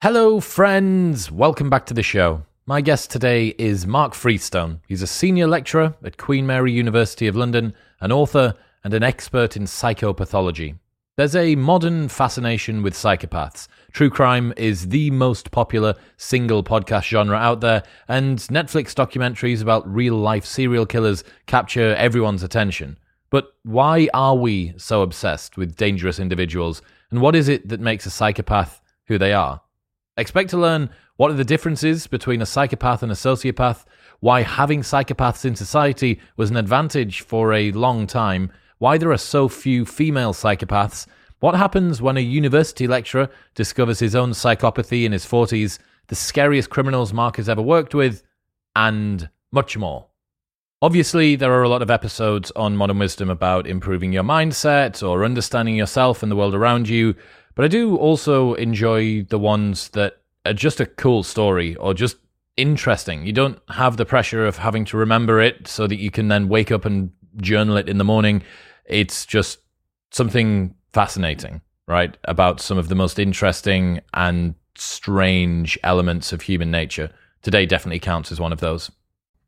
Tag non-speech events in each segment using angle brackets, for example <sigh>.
Hello, friends. Welcome back to the show. My guest today is Mark Freestone. He's a senior lecturer at Queen Mary University of London, an author, and an expert in psychopathology. There's a modern fascination with psychopaths. True crime is the most popular single podcast genre out there, and Netflix documentaries about real life serial killers capture everyone's attention. But why are we so obsessed with dangerous individuals, and what is it that makes a psychopath who they are? Expect to learn what are the differences between a psychopath and a sociopath, why having psychopaths in society was an advantage for a long time, why there are so few female psychopaths, what happens when a university lecturer discovers his own psychopathy in his 40s, the scariest criminals Mark has ever worked with, and much more. Obviously, there are a lot of episodes on Modern Wisdom about improving your mindset or understanding yourself and the world around you, but I do also enjoy the ones that are just a cool story or just interesting. You don't have the pressure of having to remember it so that you can then wake up and journal it in the morning. It's just something fascinating, right? About some of the most interesting and strange elements of human nature. Today definitely counts as one of those.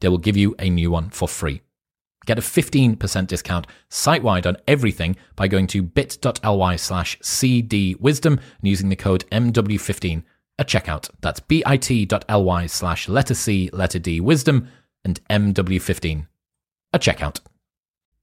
they will give you a new one for free. Get a 15% discount site wide on everything by going to bit.ly slash cdwisdom and using the code MW15 at checkout. That's bit.ly slash letter C, letter D, wisdom, and MW15 at checkout.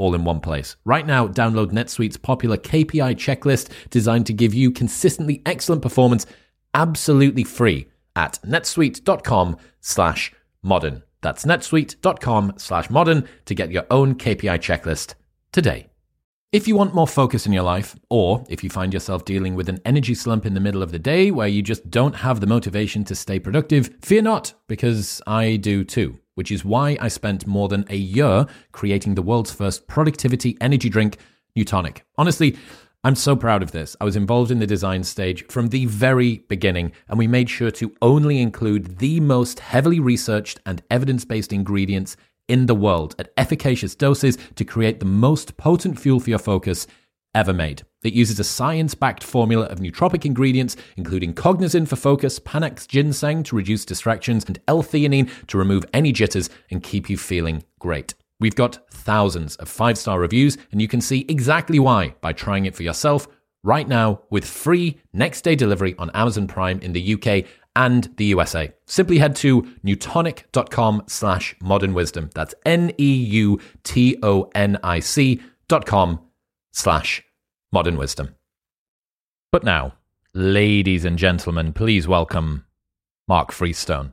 all in one place. Right now, download NetSuite's popular KPI checklist designed to give you consistently excellent performance absolutely free at netsuite.com slash modern. That's netsuite.com slash modern to get your own KPI checklist today. If you want more focus in your life, or if you find yourself dealing with an energy slump in the middle of the day where you just don't have the motivation to stay productive, fear not, because I do too which is why I spent more than a year creating the world's first productivity energy drink, Newtonic. Honestly, I'm so proud of this. I was involved in the design stage from the very beginning, and we made sure to only include the most heavily researched and evidence based ingredients in the world at efficacious doses to create the most potent fuel for your focus ever made. It uses a science backed formula of nootropic ingredients, including cognizin for focus, Panax ginseng to reduce distractions, and L theanine to remove any jitters and keep you feeling great. We've got thousands of five star reviews, and you can see exactly why by trying it for yourself right now with free next day delivery on Amazon Prime in the UK and the USA. Simply head to newtonic.com slash modern wisdom. That's N E U T O N I C dot com slash modern wisdom. But now, ladies and gentlemen, please welcome Mark Freestone.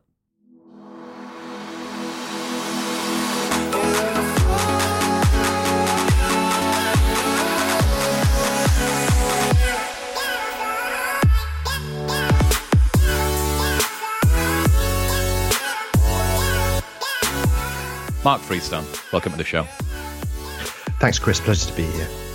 Mark Freestone, welcome to the show. Thanks, Chris. Pleasure to be here.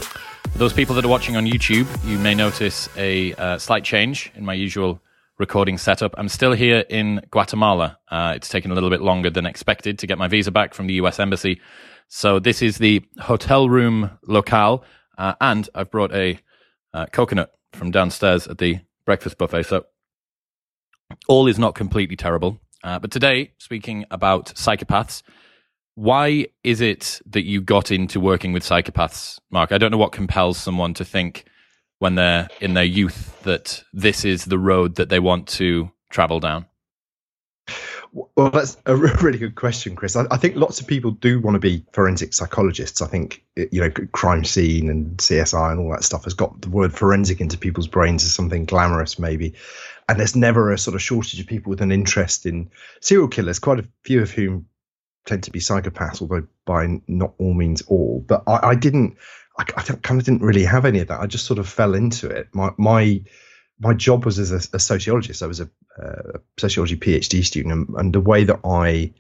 Those people that are watching on YouTube, you may notice a uh, slight change in my usual recording setup. I'm still here in Guatemala. Uh, it's taken a little bit longer than expected to get my visa back from the US Embassy. So this is the hotel room locale, uh, and I've brought a uh, coconut from downstairs at the breakfast buffet. So all is not completely terrible. Uh, but today, speaking about psychopaths, why is it that you got into working with psychopaths, Mark? I don't know what compels someone to think when they're in their youth that this is the road that they want to travel down. Well, that's a <laughs> really good question, Chris. I, I, think lots of people do want to be forensic psychologists. I think eh, you know, crime scene and CSI and all that stuff has got the word forensic into people's brains as something glamorous, maybe. And there's never a sort of shortage of people with an interest in serial killers. Quite a few of whom tend to be psychopaths, although by not all means all. But I, I didn't. I, I kind of didn't really have any of that. I just sort of fell into it. My my my job was as a, a sociologist. I was a, uh, sociology PhD student, and, and, the way that I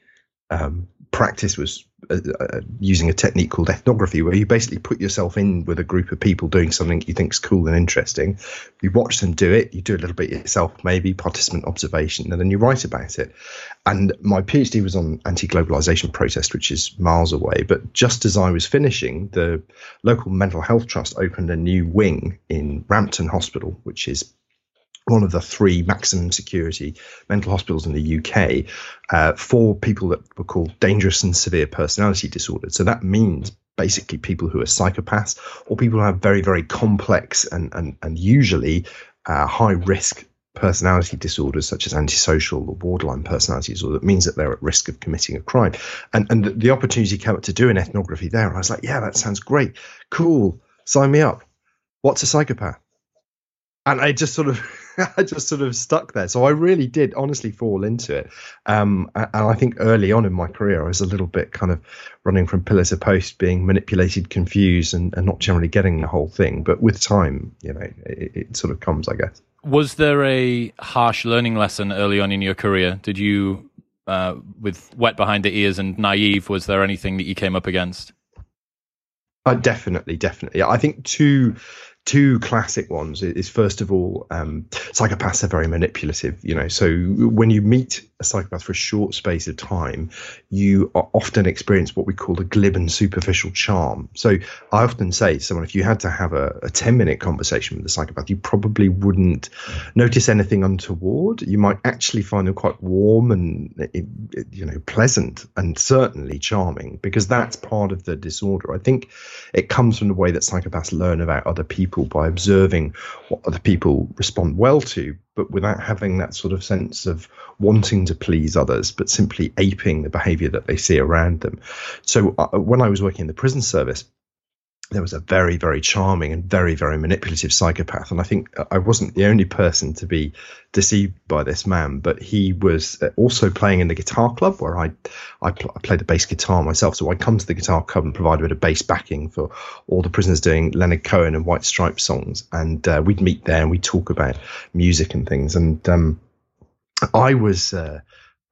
um, practice was uh, uh, using a technique called ethnography, where you basically put yourself in with a group of people doing something you think is cool and interesting. You watch them do it, you do a little bit yourself, maybe participant observation, and then you write about it. And my PhD was on anti-globalization protest, which is miles away. But just as I was finishing, the local mental health trust opened a new wing in Rampton Hospital, which is one of the three maximum security mental hospitals in the UK uh, for people that were called dangerous and severe personality disorders. So that means basically people who are psychopaths or people who have very, very complex and, and, and usually uh, high risk personality disorders such as antisocial or borderline personality disorder that means that they're at risk of committing a crime. And and the opportunity came up to do an ethnography there. I was like yeah that sounds great. Cool. Sign me up. What's a psychopath? And I just sort of <laughs> I just sort of stuck there. So I really did honestly fall into it. Um, and I think early on in my career, I was a little bit kind of running from pillar to post, being manipulated, confused, and, and not generally getting the whole thing. But with time, you know, it, it sort of comes, I guess. Was there a harsh learning lesson early on in your career? Did you, uh, with wet behind the ears and naive, was there anything that you came up against? Uh, definitely, definitely. I think two two classic ones is first of all um, psychopaths are very manipulative you know. So when you meet a psychopath for a short space of time you often experience what we call a glib and superficial charm. So i often say to someone if you had to have a, a 10 minute conversation with a psychopath you probably wouldn't notice anything untoward. You might actually find them quite warm and you know pleasant and certainly charming because that's part of the disorder. I think it comes from the way that psychopaths learn about other people people by observing what other people respond well to, but without having that sort of sense of wanting to please others, but simply aping the behavior that they see around them. So uh, when I was working in the prison service, there was a very, very charming and very, very manipulative psychopath. And I think I wasn't the only person to be deceived by this man, but he was also playing in the guitar club where I, I, pl- I played the bass guitar myself. So I'd come to the guitar club and provide a bit of bass backing for all the prisoners doing Leonard Cohen and White Stripes songs. And uh, we'd meet there and we'd talk about music and things. And um, I was. Uh,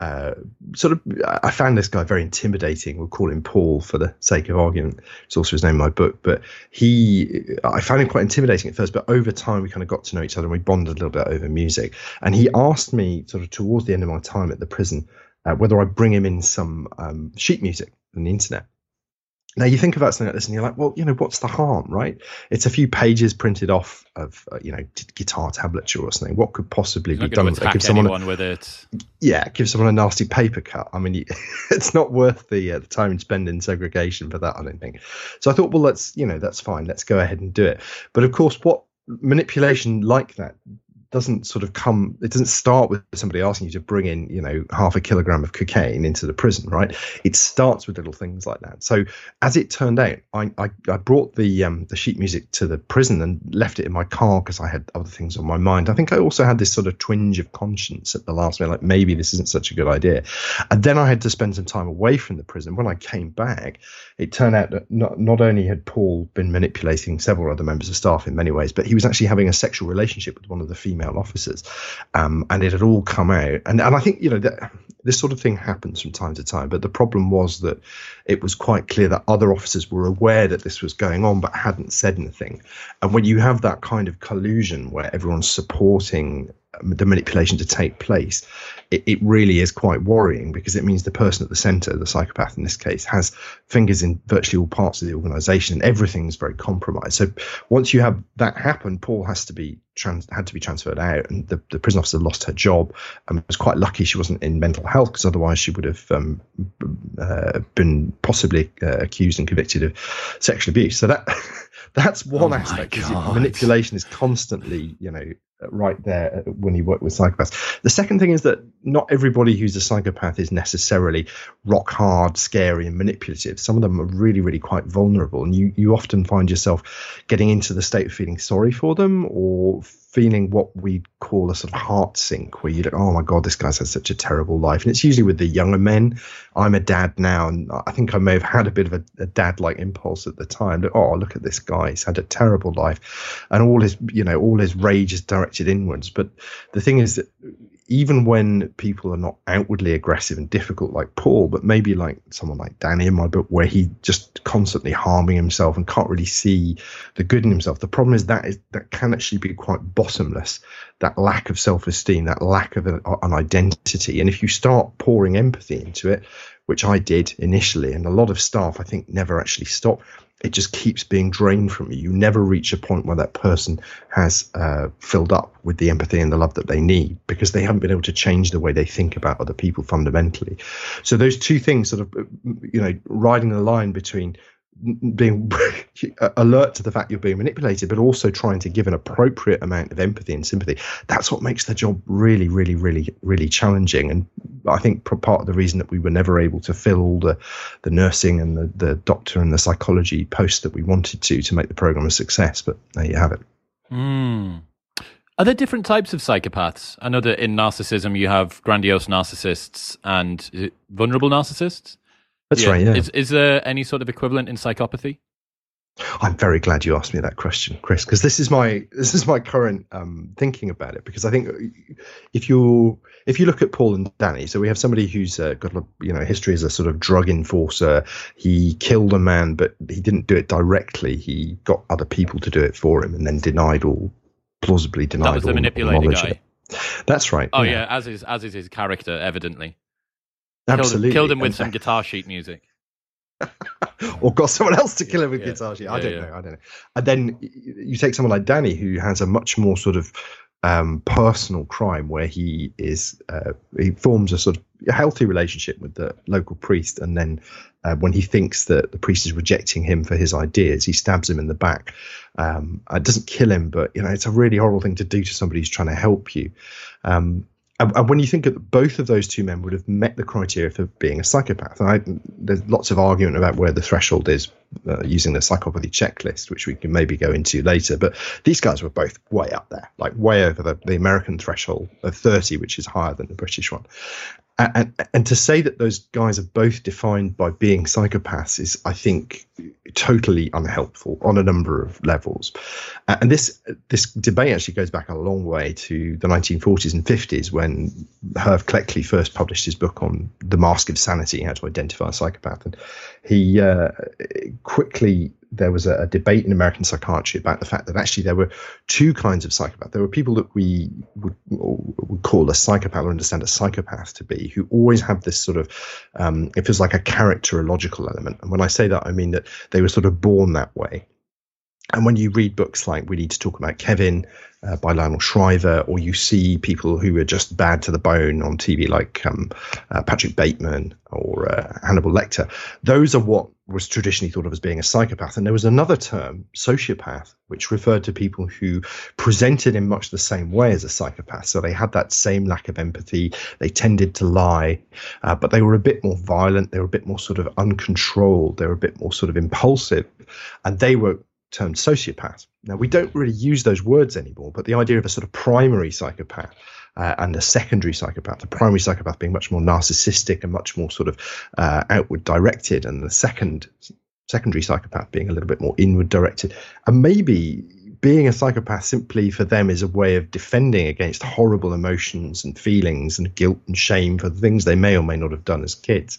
uh, sort of, I found this guy very intimidating. We'll call him Paul for the sake of argument. It's also his name in my book. But he, I found him quite intimidating at first, but over time we kind of got to know each other and we bonded a little bit over music. And he asked me, sort of towards the end of my time at the prison, uh, whether I'd bring him in some um, sheet music on the internet. Now you think about something like this, and you're like, well, you know, what's the harm, right? It's a few pages printed off of, uh, you know, guitar tablature or something. What could possibly be done with it? Give someone a, with it. Yeah, give someone a nasty paper cut. I mean, <laughs> it's not worth the, uh, the time spent in segregation for that. I don't think. So I thought, well, let's, you know, that's fine. Let's go ahead and do it. But of course, what manipulation like that doesn't sort of come it doesn't start with somebody asking you to bring in you know half a kilogram of cocaine into the prison right? It starts with little things like that. So as it turned out i i, I brought the um the sheet music to the prison and left it in my car because i had other things on my mind. I think i also had this sort of twinge of conscience at the last minute like maybe this isn't such a good idea. And then i had to spend some time away from the prison. When i came back it turned out that not, not only had paul been manipulating several other members of staff in many ways but he was actually having a sexual relationship with one of the female female officers, um, and it had all come out. And and I think you know that this sort of thing happens from time to time. But the problem was that it was quite clear that other officers were aware that this was going on but hadn't said anything. And when you have that kind of collusion where everyone's supporting the manipulation to take place, it, it, really is quite worrying because it means the person at the center, the psychopath in this case, has fingers in virtually all parts of the organization and everything's very compromised. So once you have that happen, Paul has to be trans- had to be transferred out, and the, the prison officer lost her job and was quite lucky she wasn't in mental health because otherwise she would have um, uh, been possibly uh, accused and convicted of sexual abuse. So that <laughs> that's one oh aspect. Manipulation is constantly, you know, right there uh, when you work with psychopaths. The second thing is that not everybody who's a psychopath is necessarily rock hard, scary, and manipulative. Some of them are really, really quite vulnerable, and you you often find yourself getting into the state of feeling sorry for them or feeling what we'd call a sort of heart sink, where you look, oh my god, this guy's had such a terrible life, and it's usually with the younger men. I'm a dad now, and I think I may have had a bit of a, a dad-like impulse at the time. Oh, look at this guy; he's had a terrible life, and all his, you know, all his rage is directed inwards. But the thing is that even when people are not outwardly aggressive and difficult like Paul, but maybe like someone like Danny in my book, where he just constantly harming himself and can't really see the good in himself. The problem is that is that can actually be quite bottomless. That lack of self-esteem, that lack of an, an identity, and if you start pouring empathy into it, which I did initially, and a lot of staff I think never actually stop it just keeps being drained from you. You never reach a point where that person has uh, filled up with the empathy and the love that they need because they haven't been able to change the way they think about other people fundamentally. So those two things, sort of, you know, riding the line between being <laughs> alert to the fact you're being manipulated, but also trying to give an appropriate amount of empathy and sympathy. That's what makes the job really, really, really, really challenging. And I think part of the reason that we were never able to fill all the, the nursing and the, the doctor and the psychology posts that we wanted to to make the program a success. But there you have it. Mm. Are there different types of psychopaths? I know that in narcissism you have grandiose narcissists and vulnerable narcissists. That's yeah. right. Yeah. Is, is there any sort of equivalent in psychopathy? I'm very glad you asked me that question, Chris, because this is my this is my current um, thinking about it. Because I think if you if you look at Paul and Danny, so we have somebody who's uh, got a you know history as a sort of drug enforcer. He killed a man, but he didn't do it directly. He got other people to do it for him, and then denied all plausibly denied. That was the manipulating guy. That's right. Oh yeah. yeah, as is as is his character, evidently. Absolutely. Killed him, killed him with some guitar sheet music. <laughs> or got someone else to kill him with yeah. guitar sheet. I yeah, don't yeah. know. I don't know. And then you take someone like Danny, who has a much more sort of um, personal crime, where he is uh, he forms a sort of healthy relationship with the local priest, and then uh, when he thinks that the priest is rejecting him for his ideas, he stabs him in the back. Um, it doesn't kill him, but you know it's a really horrible thing to do to somebody who's trying to help you. Um, and, and when you think that both of those two men would have met the criteria for being a psychopath, I, there's lots of argument about where the threshold is uh, using the psychopathy checklist, which we can maybe go into later. But these guys were both way up there, like way over the, the American threshold of 30, which is higher than the British one and, and to say that those guys are both defined by being psychopaths is, I think, totally unhelpful on a number of levels. Uh, and this this debate actually goes back a long way to the 1940s and 50s when Herv Cleckley first published his book on the mask of sanity, how to identify a psychopath, and he uh, quickly there was a, a, debate in American psychiatry about the fact that actually there were two kinds of psychopath. There were people that we would, would call a psychopath or understand a psychopath to be, who always have this sort of, um, it feels like a characterological element. And when I say that, I mean that they were sort of born that way. And when you read books like We Need to Talk About Kevin uh, by Lionel Shriver, or you see people who are just bad to the bone on TV like um, uh, Patrick Bateman or uh, Hannibal Lecter, those are what was traditionally thought of as being a psychopath. And there was another term, sociopath, which referred to people who presented in much the same way as a psychopath. So they had that same lack of empathy. They tended to lie, uh, but they were a bit more violent. They were a bit more sort of uncontrolled. They were a bit more sort of impulsive. And they were termed sociopath. Now, we don't really use those words anymore, but the idea of a sort of primary psychopath uh, and a secondary psychopath, the primary psychopath being much more narcissistic and much more sort of uh, outward directed, and the second secondary psychopath being a little bit more inward directed, and maybe being a psychopath simply for them is a way of defending against horrible emotions and feelings and guilt and shame for the things they may or may not have done as kids.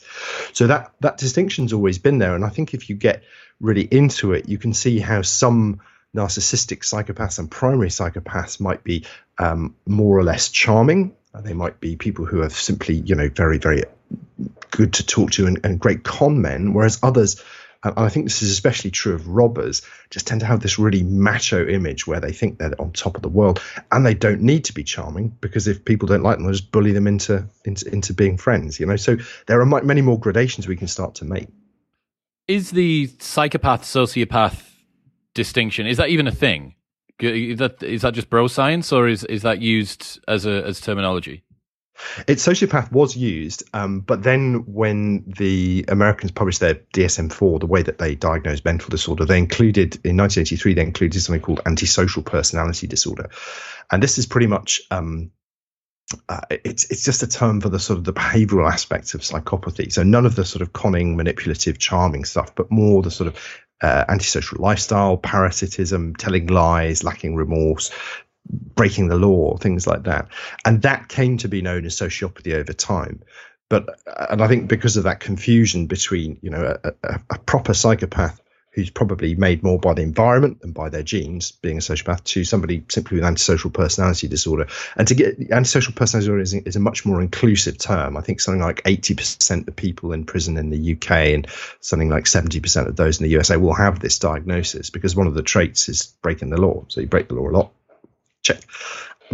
So that that distinction's always been there, and I think if you get really into it, you can see how some narcissistic psychopaths and primary psychopaths might be um, more or less charming. They might be people who are simply, you know, very, very good to talk to and, and great con men, whereas others and I think this is especially true of robbers, just tend to have this really macho image where they think they're on top of the world, and they don't need to be charming because if people don't like them, they'll just bully them into into, into being friends. You know, so there are many more gradations we can start to make. Is the psychopath sociopath distinction is that even a thing? Is that is that just bro science, or is is that used as a as terminology? It's sociopath was used, um, but then when the Americans published their DSM-4, the way that they diagnosed mental disorder, they included in 1983 they included something called antisocial personality disorder, and this is pretty much um, uh, it's it's just a term for the sort of the behavioural aspects of psychopathy. So none of the sort of conning, manipulative, charming stuff, but more the sort of uh, antisocial lifestyle, parasitism, telling lies, lacking remorse, breaking the law, things like that. And that came to be known as sociopathy over time. But and I think because of that confusion between you know a, a, a proper psychopath who's probably made more by the environment than by their genes, being a sociopath, to somebody simply with antisocial personality disorder. And to get antisocial personality disorder is, is, a much more inclusive term. I think something like 80% of people in prison in the UK and something like 70% of those in the USA will have this diagnosis because one of the traits is breaking the law. So you break the law a lot, check.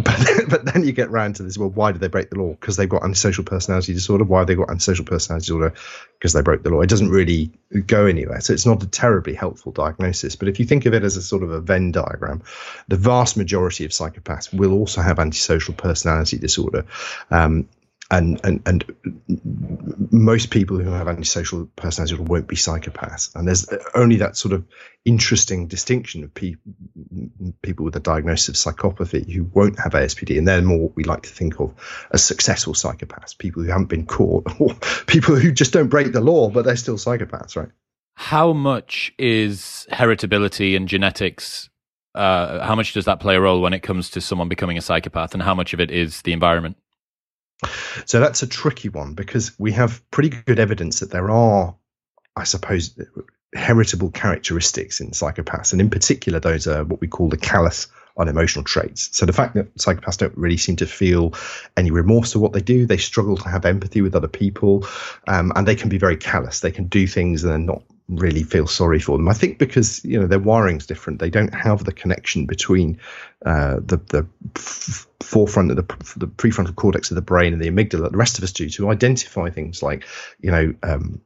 But then, <laughs> but then you get round to this. Well, why did they break the law? Because they've got antisocial personality disorder. Why have they got antisocial personality disorder? Because they broke the law. It doesn't really go anywhere. So it's not a terribly helpful diagnosis. But if you think of it as a sort of a Venn diagram, the vast majority of psychopaths will also have antisocial personality disorder. Um, and and and most people who have antisocial personality won't be psychopaths. And there's only that sort of interesting distinction of pe- people with a diagnosis of psychopathy who won't have ASPD and they're more what we like to think of as successful psychopaths people who haven't been caught <laughs> or people who just don't break the law but they're still psychopaths right? How much is heritability and genetics uh, how much does that play a role when it comes to someone becoming a psychopath and how much of it is the environment so that's a tricky one because we have pretty good evidence that there are, I suppose, heritable characteristics in psychopaths, and in particular, those are what we call the callous unemotional traits. So the fact that psychopaths don't really seem to feel any remorse for what they do, they struggle to have empathy with other people, um, and they can be very callous. They can do things and they're not really feel sorry for them. I think because you know their wiring's different, they don't have the connection between uh, the the f- forefront of the the prefrontal cortex of the brain and the amygdala. The rest of us do to identify things like you know um,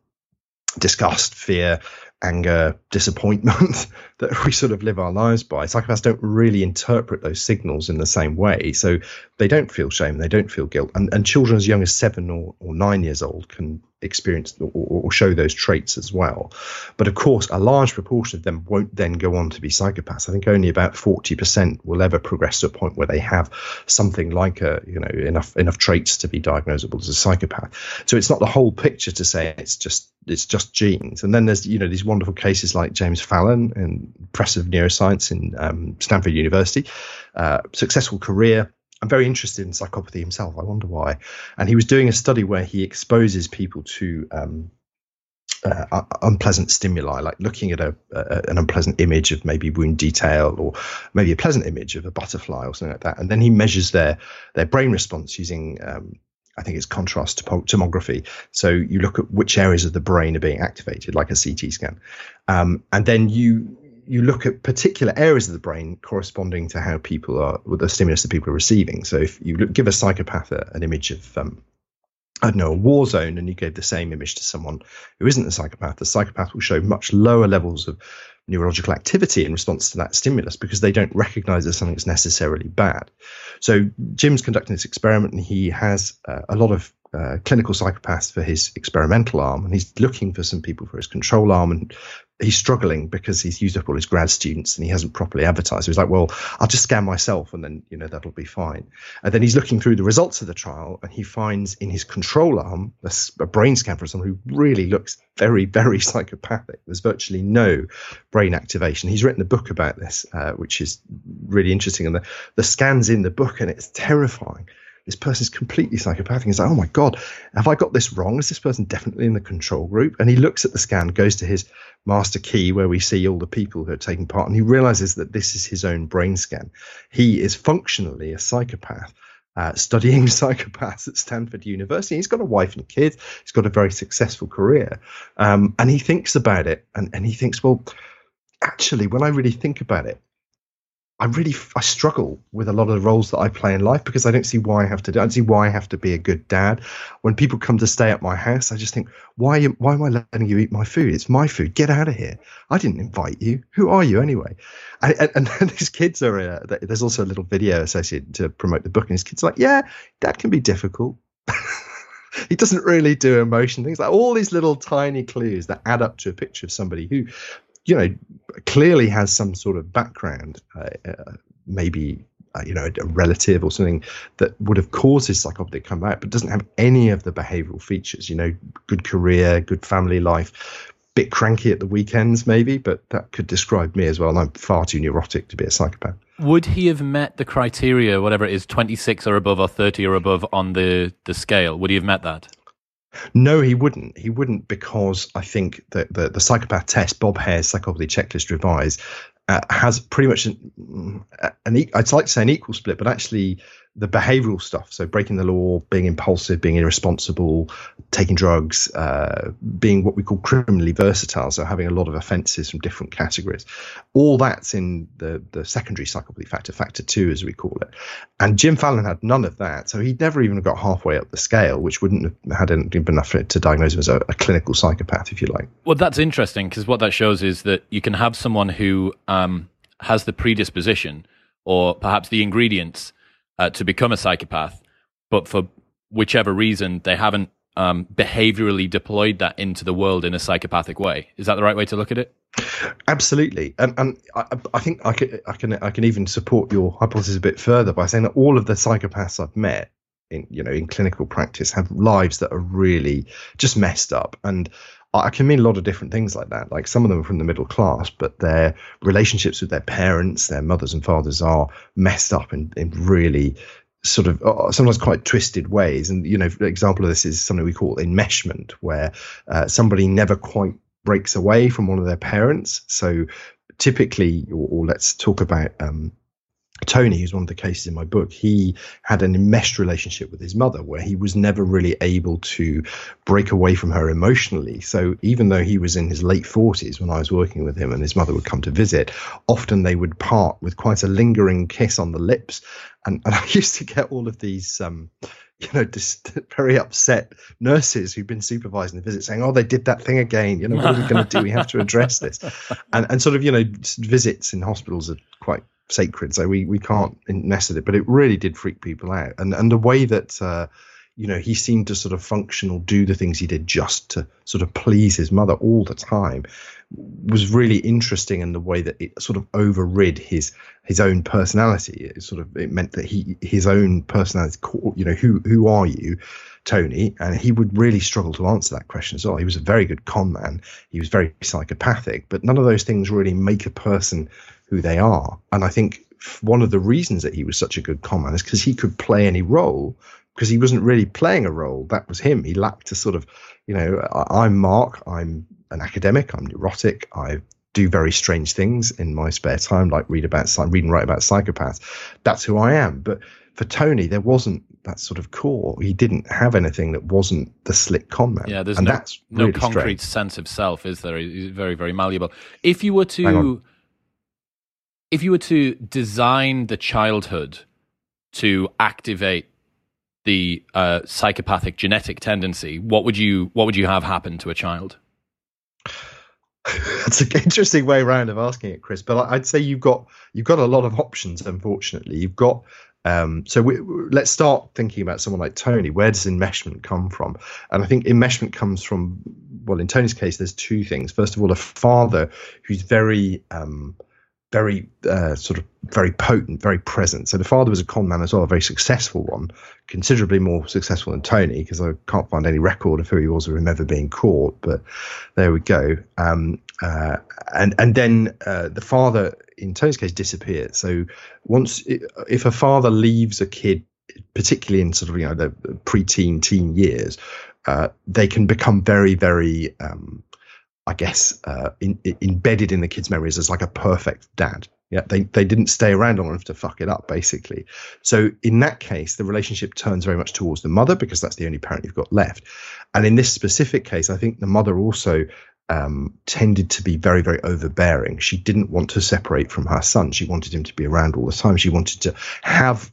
disgust, fear, anger, disappointment <laughs> that we sort of live our lives by. Psychopaths don't really interpret those signals in the same way. So they don't feel shame, they don't feel guilt. And, and children as young as seven or, or nine years old can experience or, or, show those traits as well. But of course, a large proportion of them won't then go on to be psychopaths. I think only about 40% will ever progress to a point where they have something like a, you know, enough enough traits to be diagnosable as a psychopath. So it's not the whole picture to say it's just it's just genes. And then there's, you know, these wonderful cases like James Fallon and professor of neuroscience in um, Stanford University, uh, successful career I'm very interested in psychopathy himself. I wonder why. And he was doing a study where he exposes people to um, uh, unpleasant stimuli, like looking at a, an unpleasant image of maybe wound detail, or maybe a pleasant image of a butterfly or something like that. And then he measures their their brain response using. Um, I think it's contrast tomography. So you look at which areas of the brain are being activated, like a CT scan, um, and then you you look at particular areas of the brain corresponding to how people are with the stimulus that people are receiving. So if you give a psychopath a, an image of um, I don't know, a war zone, and you gave the same image to someone who isn't a psychopath, the psychopath will show much lower levels of neurological activity in response to that stimulus because they don't recognize that something's necessarily bad. So Jim's conducting this experiment, and he has uh, a lot of uh, clinical psychopaths for his experimental arm, and he's looking for some people for his control arm. And he's struggling because he's used up all his grad students and he hasn't properly advertised. So he's like, well, I'll just scan myself and then, you know, that'll be fine. And then he's looking through the results of the trial and he finds in his control arm a, a brain scan for someone who really looks very, very <laughs> psychopathic. There's virtually no brain activation. He's written a book about this, uh, which is really interesting. And the, the scans in the book and it's terrifying this person's completely psychopathic. He's like, oh my God, have I got this wrong? Is this person definitely in the control group? And he looks at the scan, goes to his master key where we see all the people who are taking part, and he realizes that this is his own brain scan. He is functionally a psychopath. Uh, studying <laughs> psychopaths at Stanford University. He's got a wife and kids. He's got a very successful career. Um, and he thinks about it and, and he thinks, well, actually, when I really think about it, I really I struggle with a lot of the roles that I play in life because I don't see why I have to do. I don't see why I have to be a good dad. When people come to stay at my house, I just think, why why am I letting you eat my food? It's my food. Get out of here. I didn't invite you. Who are you anyway? And, and, and <laughs> these kids are. Uh, there's also a little video associated to promote the book, and his kids are like, yeah, dad can be difficult. <laughs> he doesn't really do emotion things like all these little tiny clues that add up to a picture of somebody who you know, clearly has some sort of background, uh, uh, maybe uh, you know a relative or something that would have caused his psychopathy to come out, but doesn't have any of the behavioural features. You know, good career, good family life, bit cranky at the weekends maybe, but that could describe me as well. And I'm far too neurotic to be a psychopath. Would he have met the criteria, whatever it is, 26 or above or 30 or above on the the scale? Would he have met that? No, he wouldn't. He wouldn't because I think that the, the psychopath test, Bob Hare's psychopathy checklist revised, uh, has pretty much an, an, I'd like to say an equal split, but actually the behavioral stuff. So breaking the law being impulsive being irresponsible taking drugs uh, being what we call criminally versatile so having a lot of offences from different categories. All that's in the the secondary psychopathy factor factor two as we call it. And jim fallon had none of that. So he'd never even got halfway up the scale which wouldn't have had enough to diagnose him as a, a clinical psychopath if you like. Well that's interesting because what that shows is that you can have someone who um, has the predisposition or perhaps the ingredients uh, to become a psychopath, but for whichever reason they haven't um, behaviorally deployed that into the world in a psychopathic way. Is that the right way to look at it? Absolutely, and and I, I think I can I can I can even support your hypothesis a bit further by saying that all of the psychopaths I've met in you know in clinical practice have lives that are really just messed up and I can mean a lot of different things like that. Like some of them are from the middle class, but their relationships with their parents, their mothers and fathers are messed up in, in really sort of uh, sometimes quite twisted ways. And, you know, example of this is something we call enmeshment, where uh, somebody never quite breaks away from one of their parents. So typically, or, or let's talk about um, Tony, who's one of the cases in my book, he had an enmeshed relationship with his mother where he was never really able to break away from her emotionally. So even though he was in his late 40s when I was working with him and his mother would come to visit, often they would part with quite a lingering kiss on the lips. And, and <laughs> I used to get all of these. Um, you know, just <laughs> very upset nurses who've been supervising the visit saying, "Oh, they did that thing again. You know, what are we going to do? We have to address this." <laughs> And and sort of, you know, visits in hospitals are quite sacred, so we we can't with it. But it really did freak people out, and and the way that uh, you know he seemed to sort of function or do the things he did just to sort of please his mother all the time was really interesting in the way that it sort of overrid his his own personality. It sort of it meant that he his own personality, you know, who who are you? Tony, and he would really struggle to answer that question as well. He was a very good con man. He was very psychopathic, but none of those things really make a person who they are. And I think one of the reasons that he was such a good con man is because he could play any role because he wasn't really playing a role. That was him. He lacked a sort of, you know, I'm Mark. I'm an academic. I'm neurotic. I do very strange things in my spare time, like read about, read and write about psychopaths. That's who I am. But for Tony, there wasn't that sort of core. He didn't have anything that wasn't the slick con man. Yeah, there's and no, that's really no concrete strange. sense of self, is there? He's very, very malleable. If you were to if you were to design the childhood to activate the uh, psychopathic genetic tendency, what would you what would you have happen to a child? That's an interesting way around of asking it, Chris. But I'd say you've got you've got a lot of options. Unfortunately, you've got um, so we, let's start thinking about someone like Tony. Where does enmeshment come from? And I think enmeshment comes from well, in Tony's case, there's two things. First of all, a father who's very, um, very uh, sort of very potent, very present. So the father was a con man as well, a very successful one, considerably more successful than Tony, because I can't find any record of who he was or him ever being caught. But there we go. Um, uh, and and then uh, the father, in Tony's case, disappeared. So once, if a father leaves a kid, particularly in sort of you know the pre-teen teen years, uh, they can become very very um, I guess, uh, in, in, embedded in the kids' memories as like a perfect dad. Yeah, they they didn't stay around long enough to fuck it up, basically. So in that case, the relationship turns very much towards the mother because that's the only parent you've got left. And in this specific case, I think the mother also um, tended to be very, very overbearing. She didn't want to separate from her son. She wanted him to be around all the time. She wanted to have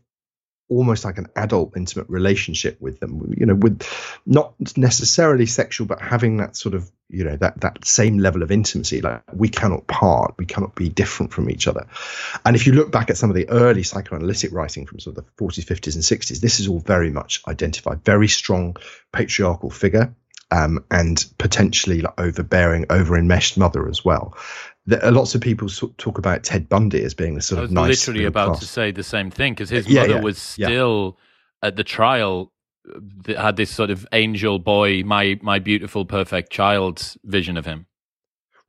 almost like an adult intimate relationship with them you know with not necessarily sexual but having that sort of you know that that same level of intimacy. Like we cannot part. We cannot be different from each other. And if you look back at some of the early psychoanalytic writing from sort of the 40s 50s and 60s this is all very much identified. Very strong patriarchal figure um, and potentially like overbearing, over enmeshed mother as well. There, lots of people talk about Ted Bundy as being a sort of nice. Literally about class. to say the same thing because his yeah, mother yeah, was still yeah. at the trial had this sort of angel boy, my my beautiful perfect child vision of him.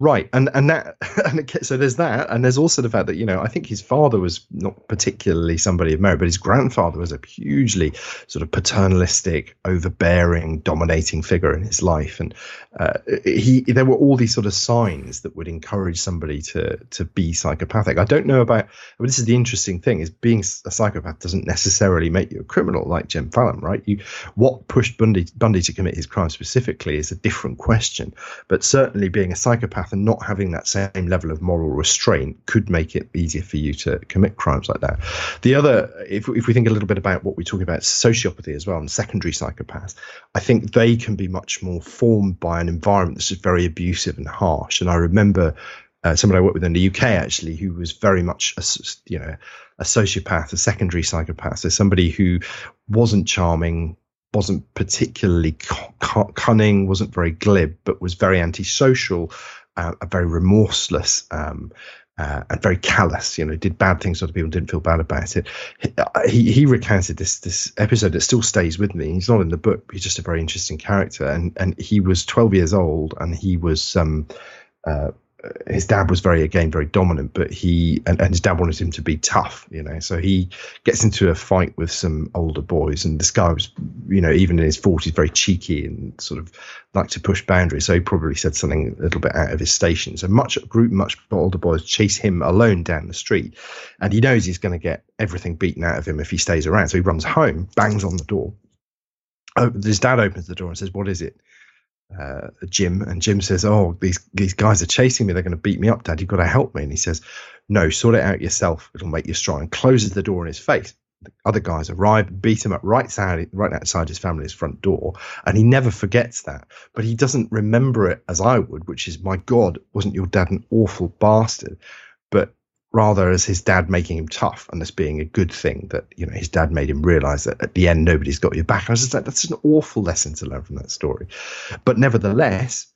Right, and and that <laughs> and it, so there's that, and there's also the fact that you know I think his father was not particularly somebody of merit, but his grandfather was a hugely sort of paternalistic, overbearing, dominating figure in his life, and uh, he there were all these sort of signs that would encourage somebody to to be psychopathic. I don't know about, but this is the interesting thing: is being a psychopath doesn't necessarily make you a criminal, like Jim Fallon, right? You what pushed Bundy Bundy to commit his crime specifically is a different question, but certainly being a psychopath and not having that same level of moral restraint could make it easier for you to commit crimes like that. The other, if, if we think a little bit about what we talk about sociopathy as well and secondary psychopaths, I think they can be much more formed by an environment that's very abusive and harsh. And I remember uh, somebody I worked with in the UK actually, who was very much a, you know a sociopath, a secondary psychopath, so somebody who wasn't charming, wasn't particularly cunning, wasn't very glib, but was very antisocial, uh, very remorseless um, uh, and very callous. You know, did bad things to other people, didn't feel bad about it. He he recounted this this episode that still stays with me. He's not in the book. He's just a very interesting character, and and he was 12 years old, and he was um, uh, his dad was very again very dominant but he and, and, his dad wanted him to be tough you know. So he gets into a fight with some older boys and this guy was you know even in his 40s very cheeky and sort of liked to push boundaries. So he probably said something a little bit out of his station. So much group much older boys chase him alone down the street and he knows he's going to get everything beaten out of him if he stays around. So he runs home bangs on the door. Oh, his dad opens the door and says what is it uh, Jim, and Jim says, "Oh, these these guys are chasing me. They're going to beat me up, Dad. You've got to help me." And he says, "No, sort it out yourself. It'll make you strong." And closes the door in his face. The other guys arrive, beat him up right outside, right outside his family's front door, and he never forgets that. But he doesn't remember it as I would, which is, "My God, wasn't your dad an awful bastard?" Rather as his dad making him tough and this being a good thing that you know his dad made him realize that at the end nobody's got your back. I was just like, that's an awful lesson to learn from that story. But nevertheless,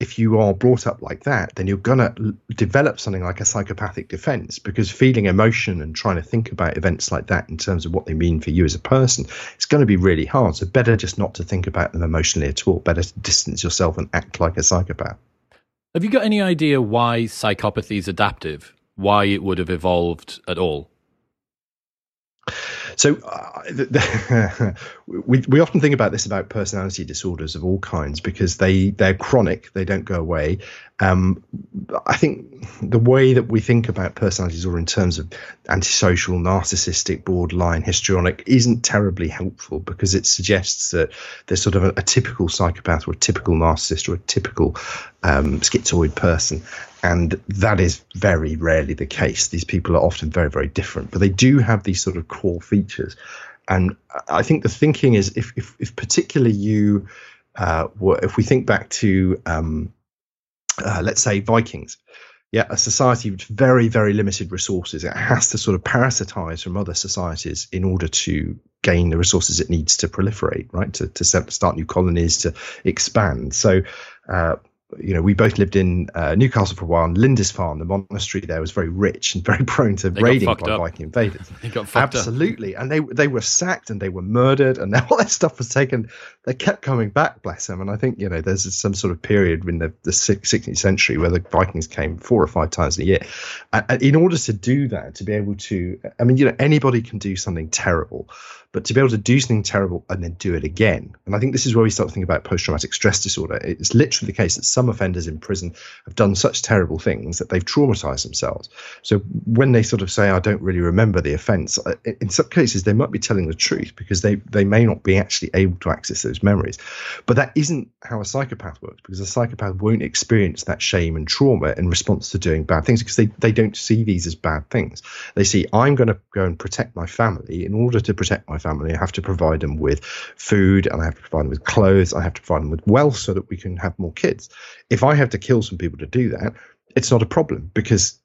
if you are brought up like that, then you're gonna develop something like a psychopathic defense because feeling emotion and trying to think about events like that in terms of what they mean for you as a person, it's going to be really hard. So better just not to think about them emotionally at all. Better to distance yourself and act like a psychopath. Have you got any idea why psychopathy is adaptive? Why it would have evolved at all? So uh, <laughs> we we often think about this about personality disorders of all kinds because they they're chronic, they don't go away. Um, I think the way that we think about personality disorder in terms of antisocial, narcissistic, borderline, histrionic isn't terribly helpful because it suggests that there's sort of a, a typical psychopath or a typical narcissist or a typical um, schizoid person, and that is very rarely the case. These people are often very, very different, but they do have these sort of core features. And I think the thinking is if, if, if particularly you, uh, were, if we think back to, um, uh, let's say, Vikings, yeah, a society with very, very limited resources, it has to sort of parasitize from other societies in order to gain the resources it needs to proliferate, right? To, to start new colonies, to expand. So, uh, you know, we both lived in uh, Newcastle for a while, and Lindisfarne, the monastery there, was very rich and <laughs> very prone to they raiding by up. Viking invaders. <laughs> They got Absolutely, up. and they they were sacked and they were murdered, and <laughs> all their stuff was taken. They kept coming back, bless them. And I think you know, there's some sort of period in the, the 16th century where the Vikings came four or five times a year. And in order to do that, to be able to, I mean, you know, anybody can do something terrible, but to be able to do something terrible and then do it again. And I think this is where we start to think about post traumatic stress disorder. It's literally the case that some offenders in prison have done such terrible things that they've traumatized themselves. So when they sort of say, I don't really remember the offense, in some cases, they might be telling the truth because they, they may not be actually able to access those memories. But that isn't how a psychopath works because a psychopath won't experience that shame and trauma in response to doing bad things because they, they don't see these as bad things. They see, I'm going to go and protect my family. In order to protect my family, I have to provide them with food and I have to provide them with clothes. I have to provide them with wealth so that we can have more kids. If I have to kill some people to do that, it's not a problem because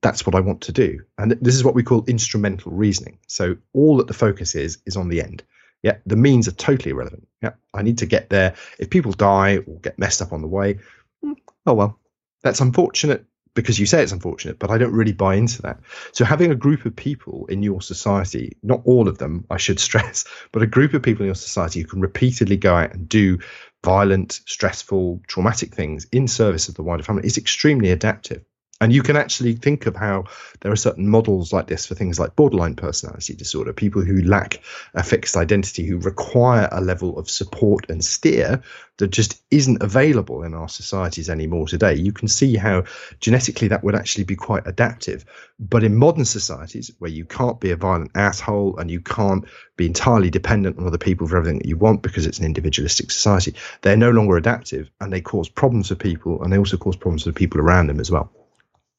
that's what I want to do. And this is what we call instrumental reasoning. So all that the focus is is on the end. Yeah, the means are totally irrelevant. Yeah, I need to get there. If people die or get messed up on the way, hmm, oh well, that's unfortunate because you say it's unfortunate, but I don't really buy into that. So having a group of people in your society, not all of them, I should <laughs> stress, but a group of people in your society who can repeatedly go out and do violent, stressful, traumatic things in service of the wider family is extremely adaptive. And you can actually think of how there are certain models like this for things like borderline personality disorder, people who lack a fixed identity, who require a level of support and steer that just isn't available in our societies anymore today. You can see how genetically that would actually be quite adaptive. But in modern societies, where you can't be a violent asshole and you can't be entirely dependent on other people for everything that you want because it's an individualistic society, they're no longer adaptive and they cause problems for people and they also cause problems for the people around them as well.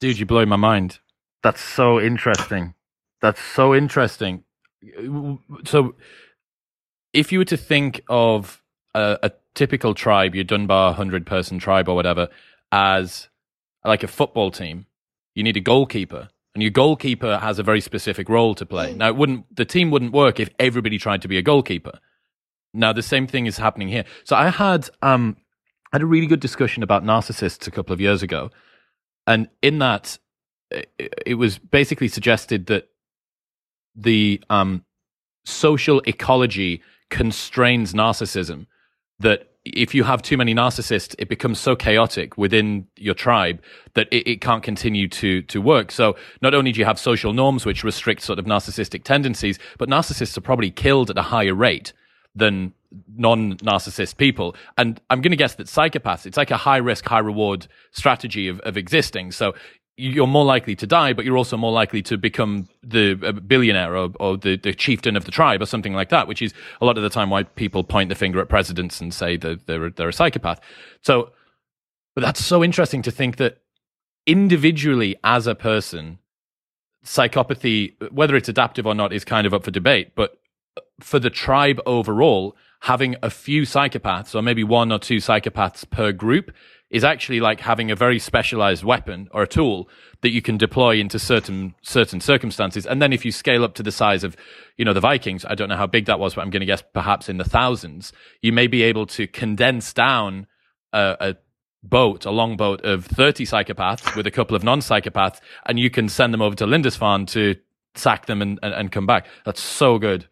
Dude, you blow my mind. That's so interesting. That's so interesting. So, if you were to think of a, a typical tribe, your Dunbar 100 person tribe or whatever, as like a football team, you need a goalkeeper. And your goalkeeper has a very specific role to play. Now, it wouldn't the team wouldn't work if everybody tried to be a goalkeeper. Now, the same thing is happening here. So, I had um, I had a really good discussion about narcissists a couple of years ago, and in that, it was basically suggested that the um, social ecology constrains narcissism. That if you have too many narcissists, it becomes so chaotic within your tribe that it, it, can't continue to to work. So not only do you have social norms which restrict sort of narcissistic tendencies, but narcissists are probably killed at a higher rate than non-narcissist people. And I'm going to guess that psychopaths, it's like a high risk, high reward strategy of, of existing. So you're more likely to die, but you're also more likely to become the uh, billionaire or, or the, the, chieftain of the tribe or something like that, which is a lot of the time why people point the finger at presidents and say that they're, they're a psychopath. So, but that's so interesting to think that individually as a person, psychopathy, whether it's adaptive or not, is kind of up for debate. But for the tribe overall, having a few psychopaths or maybe one or two psychopaths per group is actually like having a very specialized weapon or a tool that you can deploy into certain certain circumstances. And then if you scale up to the size of, you know, the Vikings, I don't know how big that was, but I'm going to guess perhaps in the thousands, you may be able to condense down a, a boat, a long boat of 30 psychopaths with a couple of non-psychopaths, and you can send them over to Lindisfarne to sack them and, and, and come back. That's so good.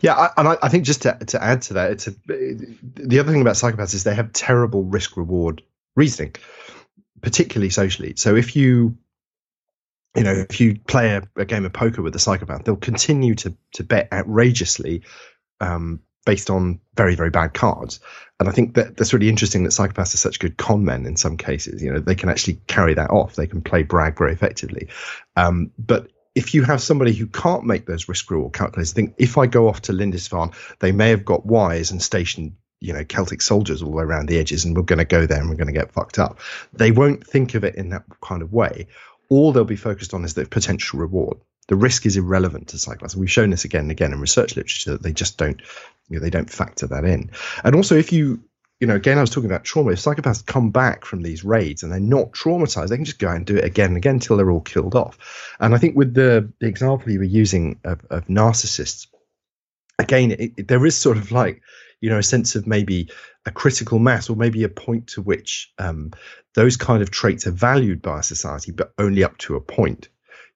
Yeah, I, and I, I, think just to, to add to that, it's a, the other thing about psychopaths is they have terrible risk reward reasoning, particularly socially. So if you you know, if you play a, a, game of poker with a psychopath, they'll continue to to bet outrageously um, based on very very bad cards. And I think that that's really interesting that psychopaths are such good con men in some cases. You know, they can actually carry that off. They can play brag very effectively. Um, but if you have somebody who can't make those risk reward calculations, think if I go off to Lindisfarne, they may have got wires and stationed you know Celtic soldiers all the way around the edges, and we're going to go there and we're going to get fucked up. They won't think of it in that kind of way. All they'll be focused on is the potential reward. The risk is irrelevant to psychopaths. We've shown this again and again in research literature that they just don't, you know, they don't factor that in. And also, if you you know, again, I was talking about trauma. If psychopaths come back from these raids and they're not traumatized, they can just go out and do it again and again until they're all killed off. And I think with the, the example you were using of, of narcissists, again, it, it, there is sort of like you know a sense of maybe a critical mass or maybe a point to which um, those kind of traits are valued by a society, but only up to a point.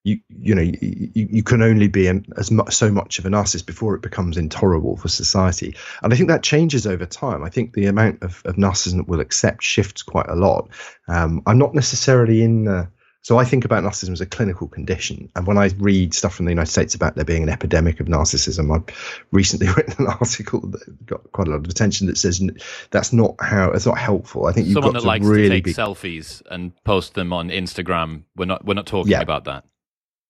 You you know you, you can only be an, as much so much of a narcissist before it becomes intolerable for society, and I think that changes over time. I think the amount of, of narcissism that we'll accept shifts quite a lot. Um, I'm not necessarily in. Uh, so I think about narcissism as a clinical condition. And when I read stuff from the United States about there being an epidemic of narcissism, I've recently <laughs> written an article that got quite a lot of attention that says that's not how it's not helpful. I think you've someone got that likes really to take be, selfies and post them on Instagram. We're not we're not talking Yeah. about that.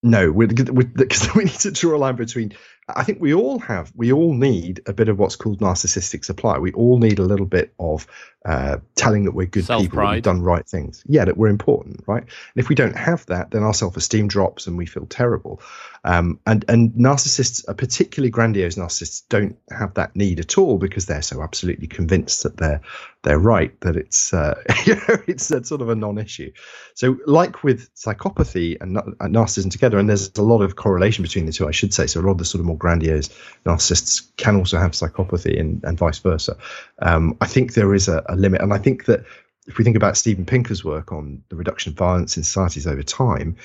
No, because <laughs> we need to draw a line between. I think we all have, we all need a bit of what's called narcissistic supply. We all need a little bit of uh, telling that we're good people, Self-pride. we've done right things. Yeah, that we're important, right? And if we don't have that, then our self-esteem drops and we feel terrible. Um, and and narcissists, particularly grandiose narcissists, don't have that need at all because they're so absolutely convinced that they're they're right that it's uh, <laughs> you know it's sort of a non-issue. So, like with psychopathy and, and narcissism together, and there's a lot of correlation between the two, I should say. So, a lot of the sort of more grandiose narcissists can also have psychopathy and, and vice versa. Um, I think there is a, a limit. And I think that if we think about Steven Pinker's work on the reduction of violence in societies over time,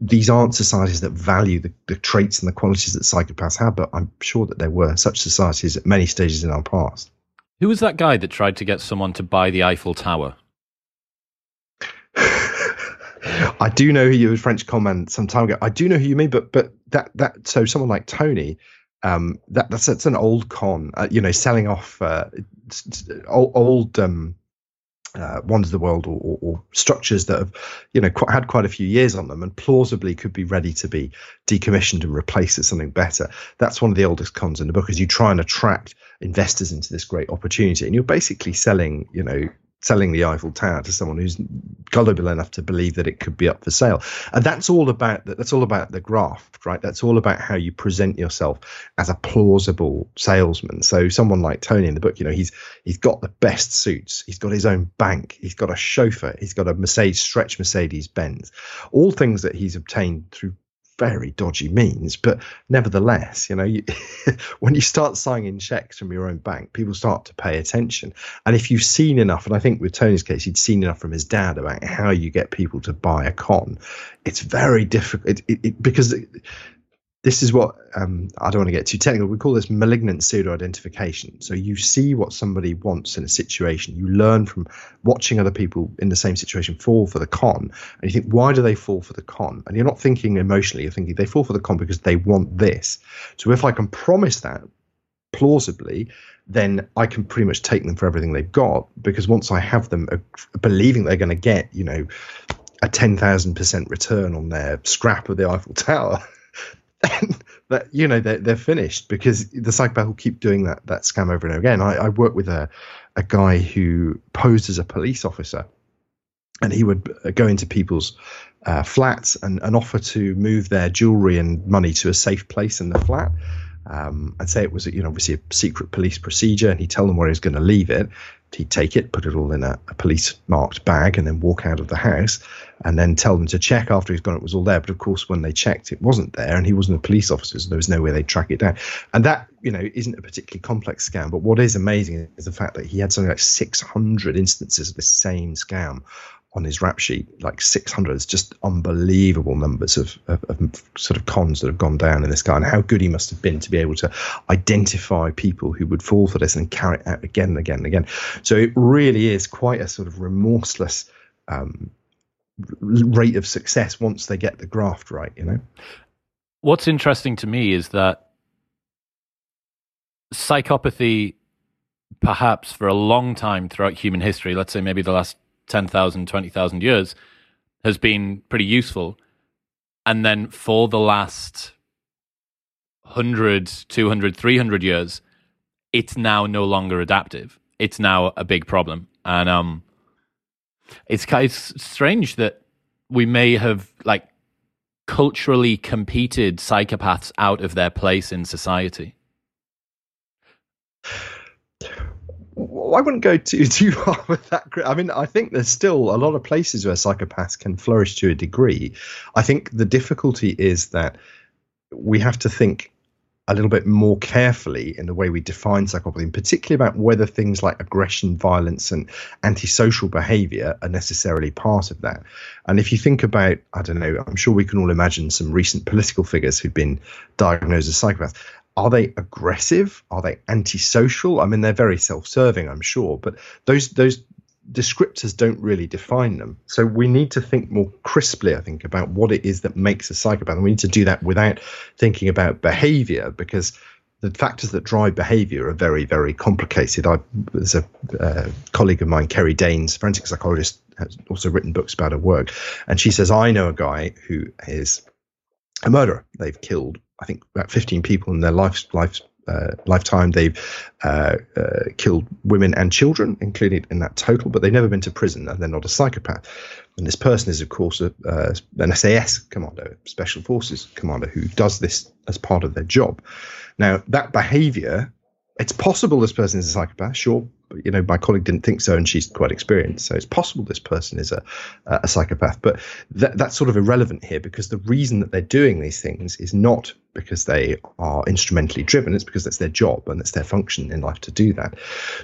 these aren't societies that value the, the traits and the qualities that psychopaths have, but I'm sure that there were such societies at many stages in our past. Who was that guy that tried to get someone to buy the Eiffel Tower? <laughs> I do know who you French comment some time ago. I do know who you mean, but but that that so someone like Tony, um, that that's it's an old con. Uh, you know, selling off uh, old, old um, uh, wonders of the world or, or, or structures that have you know quite, had quite a few years on them and plausibly could be ready to be decommissioned and replaced with something better. That's one of the oldest cons in the book. Is you try and attract investors into this great opportunity, and you're basically selling you know selling the Eiffel Tower to someone who's gullible enough to believe that it could be up for sale. And that's all about that. That's all about the graft, right? That's all about how you present yourself as a plausible salesman. So someone like Tony in the book, you know, he's he's got the best suits, he's got his own bank, he's got a chauffeur, he's got a Mercedes stretch Mercedes Benz, all things that he's obtained through very dodgy means, but nevertheless, you know, you, <laughs> when you start signing checks from your own bank, people start to pay attention. And if you've seen enough, and I think with Tony's case, he'd seen enough from his dad about how you get people to buy a con, it's very difficult it, it, it, because this is what um, I don't want to get too technical. We call this malignant pseudo identification. So you see what somebody wants in a situation, you learn from watching other people in the same situation fall for the con, and you think, why do they fall for the con? And you're not thinking emotionally, you're thinking they fall for the con because they want this. So if I can promise that plausibly, then I can pretty much take them for everything they've got because once I have them uh, believing they're going to get, you know, a 10,000% return on their scrap of the Eiffel Tower, <laughs> <laughs> that, you know, they're, they're finished because the psychopath will keep doing that, that scam over and over again. I, I work with a, a guy who posed as a police officer and he would uh, go into people's uh, flats and, and offer to move their jewelry and money to a safe place in the flat um, and say it was, you know, obviously a secret police procedure, and he'd tell them where he was going to leave it. He'd take it, put it all in a, a police marked bag, and then walk out of the house, and then tell them to check after he's gone. It was all there, but of course, when they checked, it wasn't there, and he wasn't a police officer, so there was no way they'd track it down. And that, you know, isn't a particularly complex scam. But what is amazing is the fact that he had something like 600 instances of the same scam on his rap sheet, like 600. It's just unbelievable numbers of, of, of, sort of cons that have gone down in this guy, and how good he must have been to be able to identify people who would fall for this and carry it out again and again and again. So it really is quite a sort of remorseless um, rate of success once they get the graft right, you know? What's interesting to me is that psychopathy, perhaps for a long time throughout human history, let's say maybe the last 10,000, 20,000 years, has been pretty useful. And then for the last 100, 200, 300 years, it's now no longer adaptive. It's now a big problem. And um, it's, ki- it's strange that we may have like culturally competed psychopaths out of their place in society. I wouldn't go too <laughs> too far with that. I mean, I think there's still a lot of places where psychopaths can flourish to a degree. I think the difficulty is that we have to think a little bit more carefully in the way we define psychopathy, and particularly about whether things like aggression, violence, and antisocial behavior are necessarily part of that. And if you think about, I don't know, I'm sure we can all imagine some recent political figures who've been diagnosed as psychopaths. Are they aggressive? Are they antisocial? I mean, they're very self-serving, I'm sure, but those those descriptors don't really define them. So we need to think more crisply, I think, about what it is that makes a psychopath. And we need to do that without thinking about behavior because the factors that drive behavior are very, very complicated. I, there's a uh, colleague of mine, Kerry Daynes, forensic psychologist, has also written books about her work. And she says, I know a guy who is a murderer. They've killed, I think, about 15 people in their life, life uh, lifetime. They've uh, uh, killed women and children, included in that total, but they've never been to prison and they're not a psychopath. And this person is, of course, a, uh, an SAS commander, special forces commander, who does this as part of their job. Now, that behavior, it's possible this person is a psychopath, sure, you know, my colleague didn't think so, and she's quite experienced. So it's possible this person is a, a psychopath, but that, that's sort of irrelevant here because the reason that they're doing these things is not because they are instrumentally driven. It's because that's their job and it's their function in life to do that.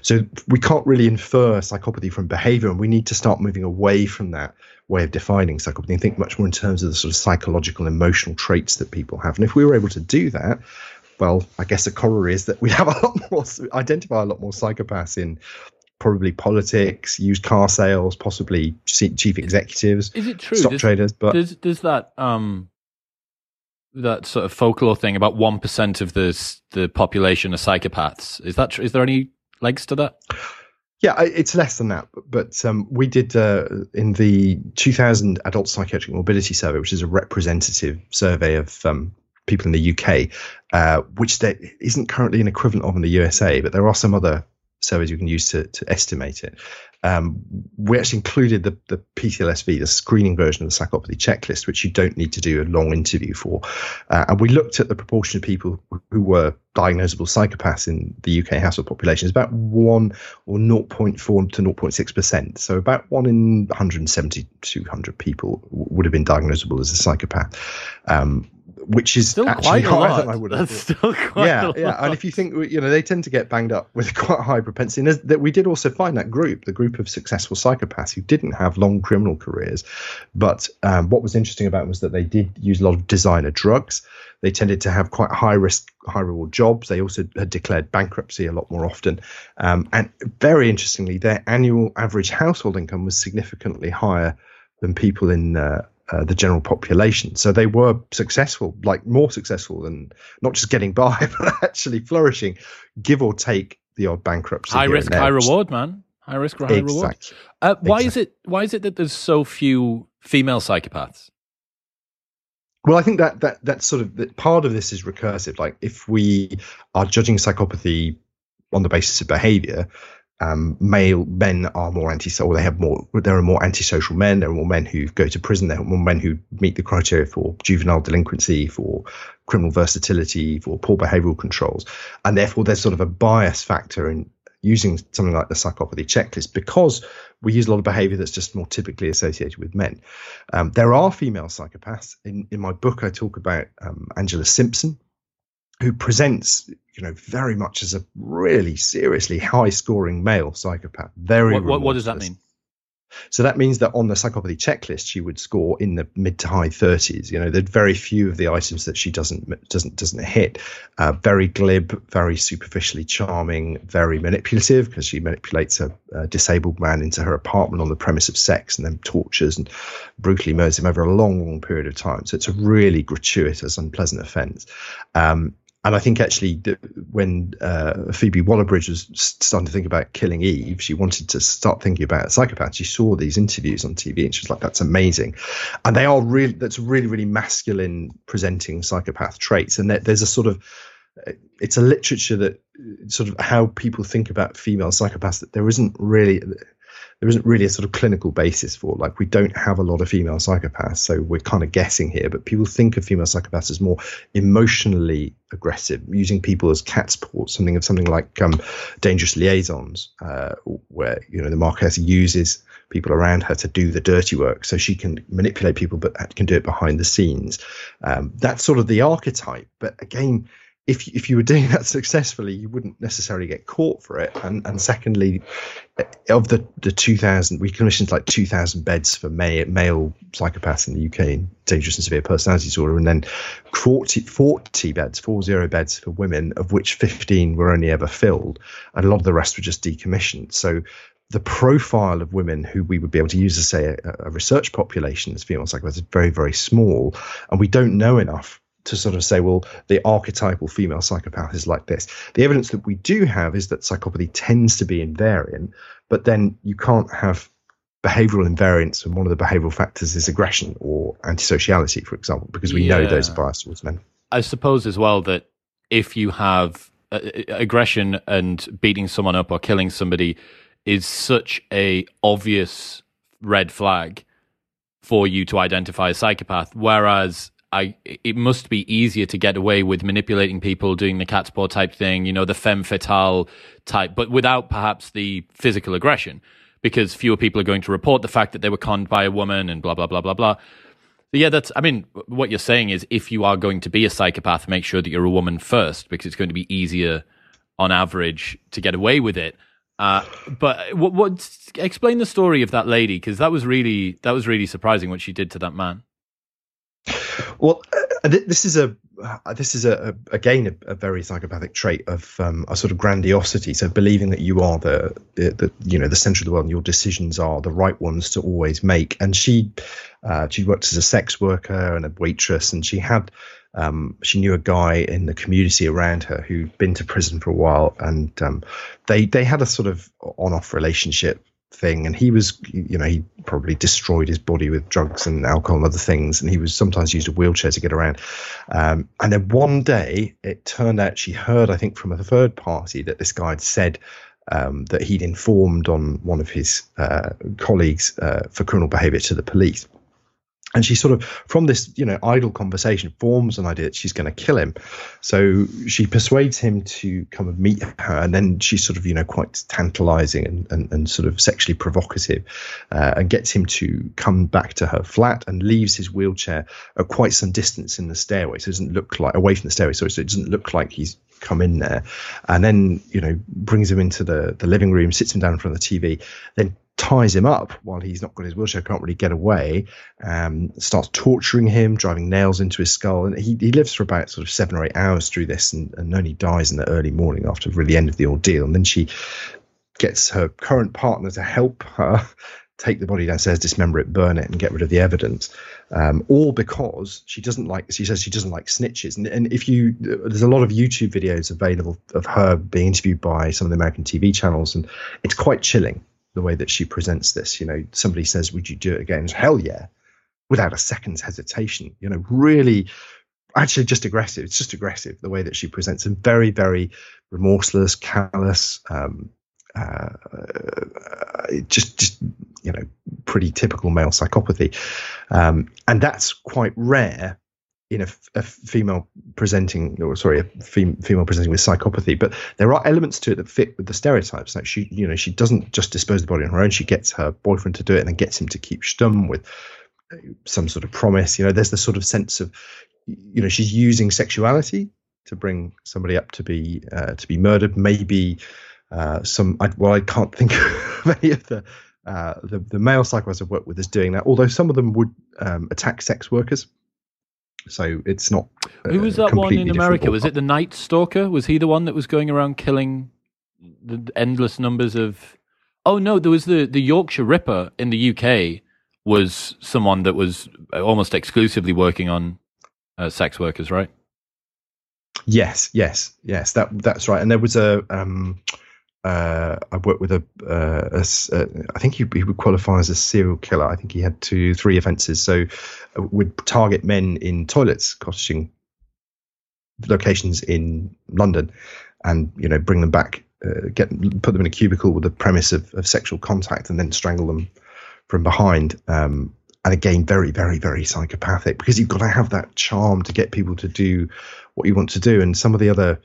So we can't really infer psychopathy from behavior, and we need to start moving away from that way of defining psychopathy and think much more in terms of the sort of psychological, emotional traits that people have. And if we were able to do that, well, I guess the corollary is that we have a lot more, identify a lot more psychopaths in probably politics, used car sales, possibly chief executives, is it true? stock does, traders. But does, does that um that sort of folklore thing about one percent of the the population are psychopaths? Is that? Is there any legs to that? Yeah, it's less than that. But um, we did uh, in the 2000 Adult Psychiatric Morbidity Survey, which is a representative survey of um, people in the UK, uh, which there isn't currently an equivalent of in the USA, but there are some other surveys you can use to, to estimate it. Um, we actually included the, the PCL-SV, the screening version of the psychopathy checklist, which you don't need to do a long interview for. Uh, and we looked at the proportion of people who were diagnosable psychopaths in the UK household population. It's about 1 or 0.4 to 0.6%. So about 1 in 170, 200 people would have been diagnosable as a psychopath. Um, which is still actually quite higher than I would have That's thought. still quite yeah, yeah. And if you think, you know, they tend to get banged up with <laughs> quite a high propensity. And that we did also find that group, the group of successful psychopaths who didn't have long criminal careers, but um, what was interesting about it was that they did use a lot of designer drugs. They tended to have quite high risk, high reward jobs. They also had declared bankruptcy a lot more often. Um, and very interestingly, their annual average household income was significantly higher than people in uh, uh, the general population. So they were successful, like more successful than not just getting <laughs> by, but actually flourishing, give or take the odd bankruptcy. high risk, high reward, man. High risk, high reward. Exactly. Uh, why is it? Why is it that there's so few female psychopaths? Well, I think that that that sort of that part of this is recursive. Like if we are judging psychopathy on the basis of behavior, um, male men are more anti-social. They have more. There are more antisocial men. There are more men who go to prison. There are more men who meet the criteria for juvenile delinquency, for criminal versatility, for poor behavioural controls, and therefore there's sort of a bias factor in using something like the psychopathy checklist because we use a lot of behavior that's just more typically associated with men. Um, there are female psychopaths. In, in my book, I talk about um, Angela Simpson, who presents, you know, very much as a really seriously high scoring male psychopath. Very What, what, what does that mean? So that means that on the psychopathy checklist, she would score in the mid to high 30s. You know, there's very few of the items that she doesn't doesn't doesn't hit. Uh, very glib, very superficially charming, very manipulative because she manipulates a, a disabled man into her apartment on the premise of sex and then tortures and brutally murders him over a long, long period of time. So it's a really gratuitous, unpleasant offence. Um, and I think actually, when uh, Phoebe Waller-Bridge was starting to think about killing Eve, she wanted to start thinking about a psychopath. She saw these interviews on TV, and she was like, "That's amazing," and they are really that's really really masculine presenting psychopath traits. And there's a sort of it's a literature that sort of how people think about female psychopaths that there isn't really there isn't really a sort of clinical basis for. Like we don't have a lot of female psychopaths, so we're kind of guessing here. But people think of female psychopaths as more emotionally aggressive, using people as cat's paws, something of something like um, dangerous liaisons, uh, where you know the Marquess uses people around her to do the dirty work, so she can manipulate people, but can do it behind the scenes. Um, that's sort of the archetype. But again, if if you were doing <laughs> that successfully, you wouldn't necessarily get caught for it. And and secondly, of the the two thousand, we commissioned like two thousand beds for male, male psychopaths in the UK in dangerous and severe personality disorder, and then 40, 40 beds, four zero beds for women, of which fifteen were only ever filled, and a lot of the rest were just decommissioned. So the profile of women who we would be able to use as say a, a research population as female psychopaths is very very small, and we don't know enough to sort of say, well, the archetypal female psychopath is like this. The evidence that we do have is that psychopathy tends to be invariant, but then you can't have behavioral invariance and one of the behavioral factors is aggression or antisociality, for example, because we yeah. know those are biased towards men. I suppose as well that if you have uh, uh, aggression and beating someone up or killing somebody is such a obvious red flag for you to identify a psychopath, whereas I it must be easier to get away with manipulating people, doing the cat's paw type thing, you know, the femme fatale type, but without perhaps the physical aggression, because fewer people are going to report the fact that they were conned by a woman and blah blah blah blah blah. But yeah, that's. I mean, what you're saying is, if you are going to be a psychopath, make sure that you're a woman first, because it's going to be easier, on average, to get away with it. Uh, but what, what? Explain the story of that lady, because that was really that was really surprising what she did to that man. Well, uh, this is a uh, this is a, a again a, a, very psychopathic trait of um, a sort of grandiosity. So believing that you are the, the, the you know the center of the world, and your decisions are the right ones to always make. And she uh, she worked as a sex worker and a waitress, and she had um, she knew a guy in the community around her who'd been to prison for a while, and um, they they had a sort of on off relationship thing and he was you know he probably destroyed his body with drugs and alcohol and other things and he was sometimes used a wheelchair to get around. Um, and then one day it turned out she heard i think from a third party that this guy had said um, that he'd informed on one of his uh, colleagues uh, for criminal behavior to the police and she sort of from this you know idle conversation forms an idea that she's going to kill him. So she persuades him to come and meet her and then she's sort of you know quite tantalizing and, and, and sort of sexually provocative uh, and gets him to come back to her flat and leaves his wheelchair at quite some distance in the stairway. So it doesn't look like away from the stairway so it doesn't look like he's come in there. And then you know brings him into the the living room sits him down in front of the tv then ties him up while he's not got his wheelchair, can't really get away, um, starts torturing him, driving nails into his skull. And he, he lives for about sort of seven or eight hours through this and, and only dies in the early morning after really the end of the ordeal. And then she gets her current partner to help her <laughs> take the body downstairs, dismember it, burn it, and get rid of the evidence. Um, all because she doesn't like. She says she doesn't like snitches. And, and if you, there's a lot of YouTube videos available of her being interviewed by some of the American TV channels, and it's quite chilling the way that she presents this. You know, somebody says, "Would you do it again?" Hell yeah, without a second's hesitation. You know, really, actually, just aggressive. It's just aggressive the way that she presents and Very, very remorseless, callous. Um, uh, just, just you know, pretty typical male psychopathy, um, and that's quite rare in a, a, female presenting, or sorry, a fem, female presenting with psychopathy. But there are elements to it that fit with the stereotypes. Like she, you know, she doesn't just dispose the body on her own. She gets her boyfriend to do it, and then gets him to keep stum with uh, some sort of promise. You know, there's the sort of sense of, you know, she's using sexuality to bring somebody up to be uh, to be murdered. Maybe uh, some. I, well, I can't think <laughs> of any of the. Uh, the, the male psychopaths I've worked with is doing that, although some of them would um, attack sex workers so it's not. Uh, Who was that one in America? Was it the Night Stalker? Was he the one that was going around killing the endless numbers of? Oh no, there was the the Yorkshire Ripper in the UK. Was someone that was almost exclusively working on uh, sex workers, right? Yes, yes, yes. That that's right. And there was a um, uh, I worked with a, uh, a, a uh, I think he, he, would qualify as a serial killer. I think he had two, three offences. So uh, would target men in toilets, cottaging locations in London, and you know bring them back, uh, get put them in a cubicle with the premise of, of sexual contact, and then strangle them from behind. Um, and again, very, very, very psychopathic because you've got to have that charm to get people to do what you want to do. And some of the other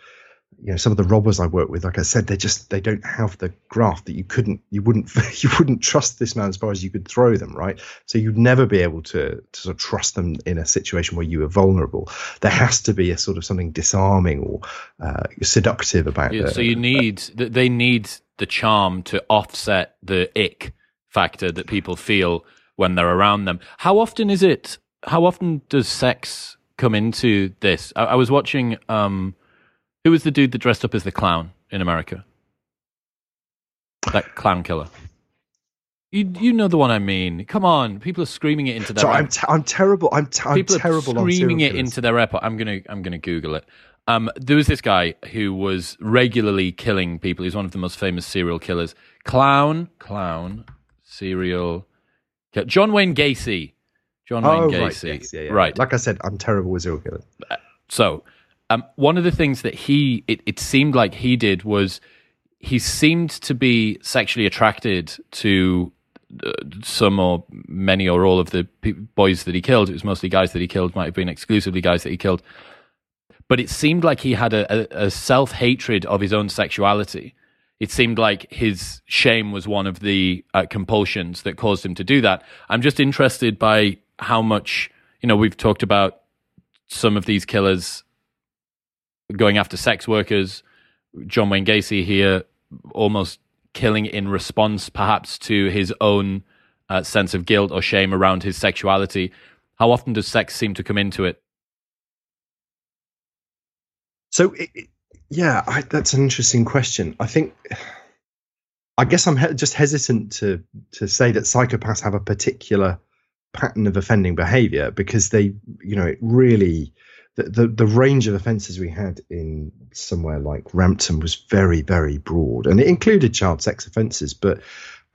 you know some of the robbers I work with, like I said, they just they don't have the graft that you couldn't you wouldn't <laughs> you wouldn't trust this man as far as you could throw them, right? So you'd never be able to to sort of trust them in a situation where you were vulnerable. There has to be a sort of something disarming or uh, seductive about yeah, it. So you need they need the charm to offset the ick factor that people feel when they're around them. How often is it? How often does sex come into this? I, I was watching. Um, who was the dude that dressed up as the clown in America? That clown killer. You you know the one I mean. Come on, people are screaming it into their. So I'm t- I'm terrible. I'm, t- I'm people terrible. are screaming it into their AirPods. I'm gonna I'm gonna Google it. Um, there was this guy who was regularly killing people. He's one of the most famous serial killers. Clown, clown, serial. John Wayne Gacy. John Wayne Oh, Gacy. right, yes, yeah, yeah. right. Like I said, I'm terrible with serial killers. So, um, one of the things that he, it, it seemed like he did was he seemed to be sexually attracted to uh, some or many or all of the boys that he killed. It was mostly guys that he killed, might have been exclusively guys that he killed. But it seemed like he had a, a, self hatred of his own sexuality. It seemed like his shame was one of the uh, compulsions that caused him to do that. I'm just interested by how much, you know, we've talked about some of these killers going after sex workers. John Wayne Gacy here, almost killing in response, perhaps to his own uh, sense of guilt or shame around his sexuality. How often does sex seem to come into it? So, it, yeah, I, that's an interesting question. I think, I guess I'm he- just hesitant to to say that psychopaths have a particular pattern of offending behavior because they, you know, it really. The, the, range of offences we had in somewhere like Rampton was very, very broad, and it included child sex offences. But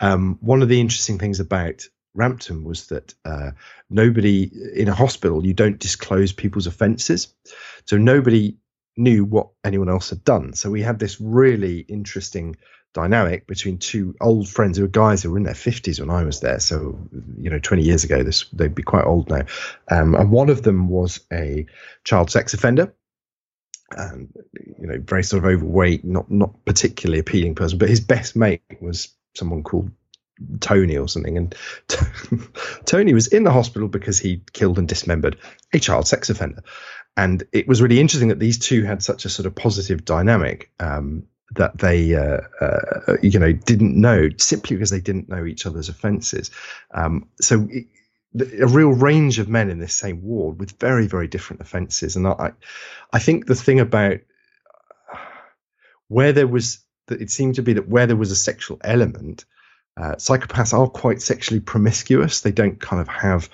um, one of the interesting things about Rampton was that uh, nobody in a hospital you don't disclose people's offences, so nobody knew what anyone else had done. So we had this really interesting dynamic between two old friends who were guys who were in their 50s when I was there. So, you know, 20 years ago, this they'd be quite old now. Um, and one of them was a child sex offender. And you know, very sort of overweight, not not particularly appealing person, but his best mate was someone called Tony or something. And <laughs> Tony was in the hospital because he killed and dismembered a child sex offender. And it was really interesting that these two had such a sort of positive dynamic um, that they, uh, uh, you know, didn't know simply because they didn't know each other's offences. Um, so it, a real range of men in this same ward with very, very different offences. And I, I think the thing about where there was that it seemed to be that where there was a sexual element, uh, psychopaths are quite sexually promiscuous. They don't kind of have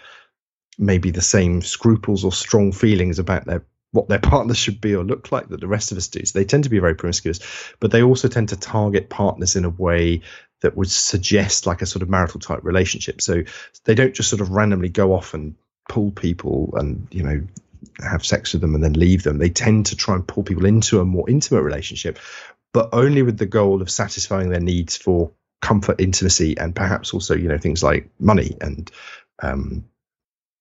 maybe the same scruples or strong feelings about their what their <laughs> partners should be or look like that the rest of us do. So they tend to be very promiscuous, but they also tend to target partners in a way that would suggest like a sort of marital type relationship. So they don't just sort of randomly go off and pull people and you know have sex with them and then leave them. They tend to try and pull people into a more intimate relationship, but only with the goal of satisfying their needs for comfort, intimacy, and perhaps also you know things like money and um,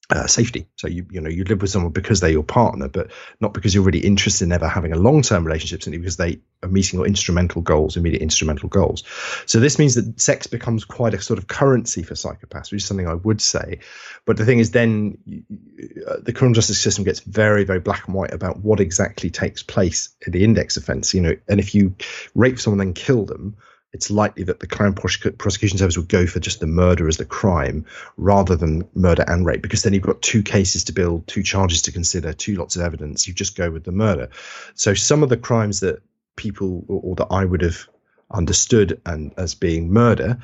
uh, safety. So you you know you live with someone because they're your partner, but not because you're really interested in ever having a long term relationship, simply because they are meeting your instrumental goals, immediate instrumental goals. So this means that sex becomes quite a sort of currency for psychopaths, which is something I would say. But the thing is, then uh, the criminal justice system gets very very black and white about what exactly takes place in the index offence. You know, and if you rape someone and kill them it's likely that the Crown Prosecution Service would go for just the murder as the crime rather than murder and rape, because then you've got two cases to build, two charges to consider, two lots of evidence. You just go with the murder. So some of the crimes that people or, or that I would have understood and as being murder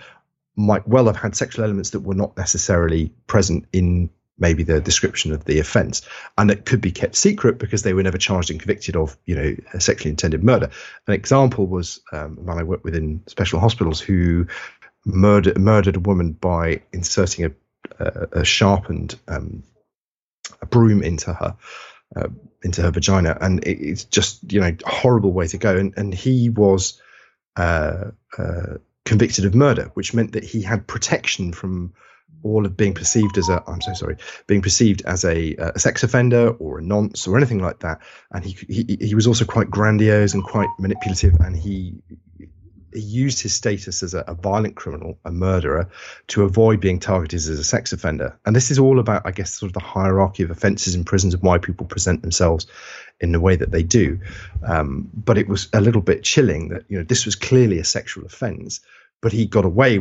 might well have had sexual elements that were not necessarily present in maybe the description of the offence, and it could be kept secret because they were never charged and convicted of, you know, sexually intended murder. An example was um, a man I worked with in special hospitals who murdered murdered a woman by inserting a, a, a sharpened um, a broom into her. Uh, into her vagina, and it, it's just you know a horrible way to go. And and he was uh, uh, convicted of murder, which meant that he had protection from all of being perceived as a I'm so sorry being perceived as a, a sex offender or a nonce or anything like that and he, he he was also quite grandiose and quite manipulative and he he used his status as a, a, violent criminal, a murderer, to avoid being targeted as a sex offender. And this is all about, I guess, sort of the hierarchy of offences in prisons and why people present themselves in the way that they do. Um, but it was a little bit chilling that you know this was clearly a sexual offence, but he got away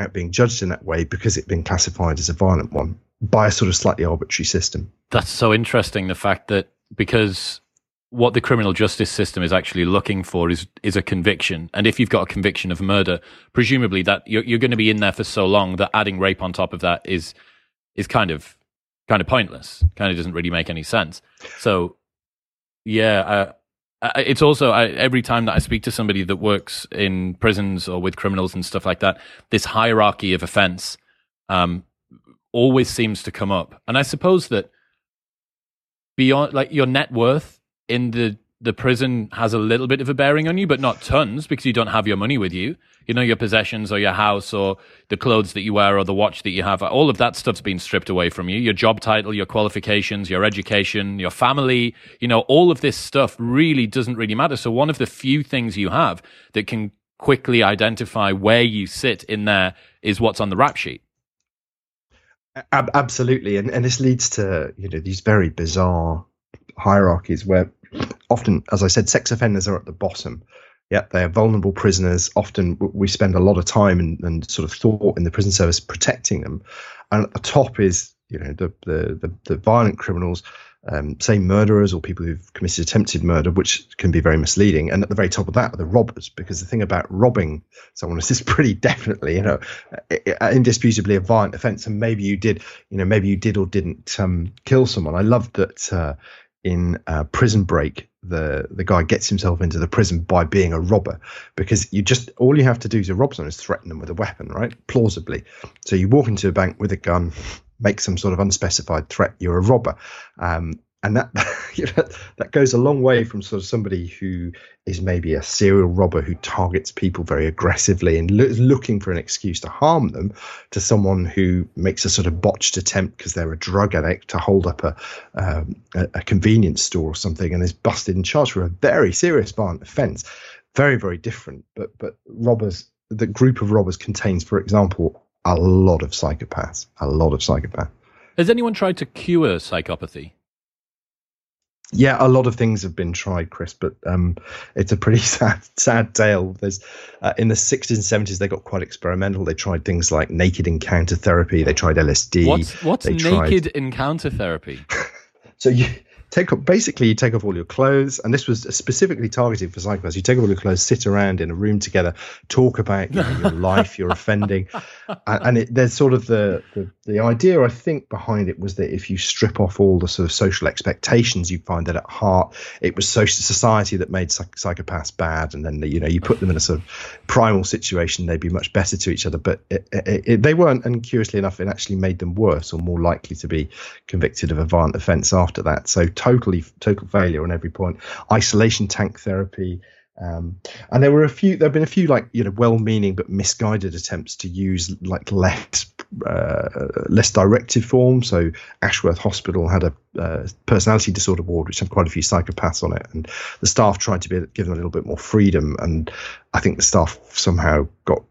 without being judged in that way because it'd been classified as a violent one by a sort of slightly arbitrary system. That's so interesting. The fact that because what the criminal justice system is actually looking for is is a conviction. And if you've got a conviction of murder, presumably that you're, you're going to be in there for so long that adding rape on top of that is is kind of kind of pointless. Kind of doesn't really make any sense. So, yeah, uh, it's also I, every time that I speak to somebody that works in prisons or with criminals and stuff like that, this hierarchy of offense um, always seems to come up. And I suppose that beyond like your net worth in the the prison has a little bit of a bearing on you, but not tons because you don't have your money with you. You know, your possessions or your house or the clothes that you wear or the watch that you have, all of that stuff's been stripped away from you. Your job title, your qualifications, your education, your family, you know, all of this stuff really doesn't really matter. So one of the few things you have that can quickly identify where you sit in there is what's on the rap sheet. Absolutely. And, and this leads to, you know, these very bizarre hierarchies where often, as I said, sex offenders are at the bottom. Yeah, they are vulnerable prisoners. Often we spend a lot of time and, and sort of thought in the prison service protecting them. And at the top is, you know, the the the, the violent criminals, um, say murderers or people who've committed attempted murder, which can be very misleading. And at the very top of that are the robbers, because the thing about robbing someone is this <laughs> pretty definitely, you know, indisputably a violent offence. And maybe you did, you know, maybe you did or didn't um, kill someone. I love that uh, in uh, Prison Break, the the guy gets himself into the prison by being a robber because you just all you have to do to rob someone is threaten them with a weapon, right? Plausibly. So you walk into a bank with a gun, make some sort of unspecified threat. You're a robber. Um, and that <laughs> you know, that goes a long way from sort of somebody who is maybe a serial robber who targets people very aggressively and lo- looking for an excuse to harm them to someone who makes a sort of botched attempt because they're a drug addict to hold up a, um, a, a convenience store or something and is busted and charged for a very serious violent offence. Very very different. But but robbers the group of robbers contains for example a lot of psychopaths a lot of psychopaths. Has anyone tried to cure psychopathy yeah, a lot of things have been tried, Chris, but um, it's a pretty <laughs> sad, sad tale. There's uh, in the 60s and 70s they got quite experimental. They tried things like naked encounter therapy. They tried LSD. What's, what's naked tried... encounter therapy? <laughs> so you take off, basically you take off all your clothes, and this was specifically targeted for psychopaths. You take off all your clothes, sit around in a room together, talk about you know, your life, your offending, <laughs> and, and it, there's sort of the, the the idea I think behind it was that if you strip off all the sort of social expectations, you find that at heart it was social society that made psych- psychopaths bad, and then you know you put them in a sort of primal situation, they'd be much better to each other, but it, it, they weren't, and curiously enough, it actually made them worse or more likely to be convicted of a violent offence after that. So totally total failure on every point. Isolation tank therapy. Um, and there were a few. There have been a few like you know well-meaning but misguided attempts to use like less uh, less directive form. So Ashworth Hospital had a uh, personality disorder ward which had quite a few psychopaths on it, and the staff tried to be given a little bit more freedom. And I think the staff somehow got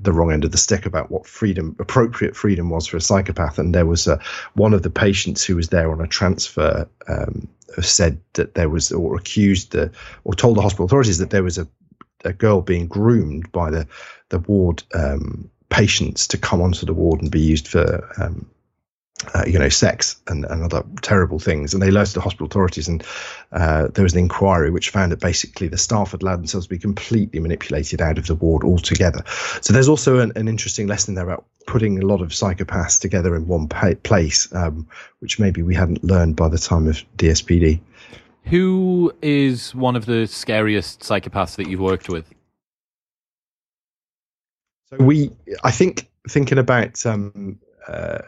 the wrong end of the stick about what freedom, appropriate freedom, was for a psychopath. And there was uh, one of the patients who was there on a transfer um, said that there was, or accused the, or told the hospital authorities that there was a, a girl being groomed by the the ward um, patients to come onto the ward and be used for um, uh, you know, sex and, and other terrible things. And they alerted the hospital authorities, and uh, there was an inquiry which found that basically the staff had allowed themselves to be completely manipulated out of the ward altogether. So there's also an, an interesting lesson there about putting a lot of psychopaths together in one pa- place, um, which maybe we hadn't learned by the time of DSPD. Who is one of the scariest psychopaths that you've worked with? So we, I think, thinking about um, uh,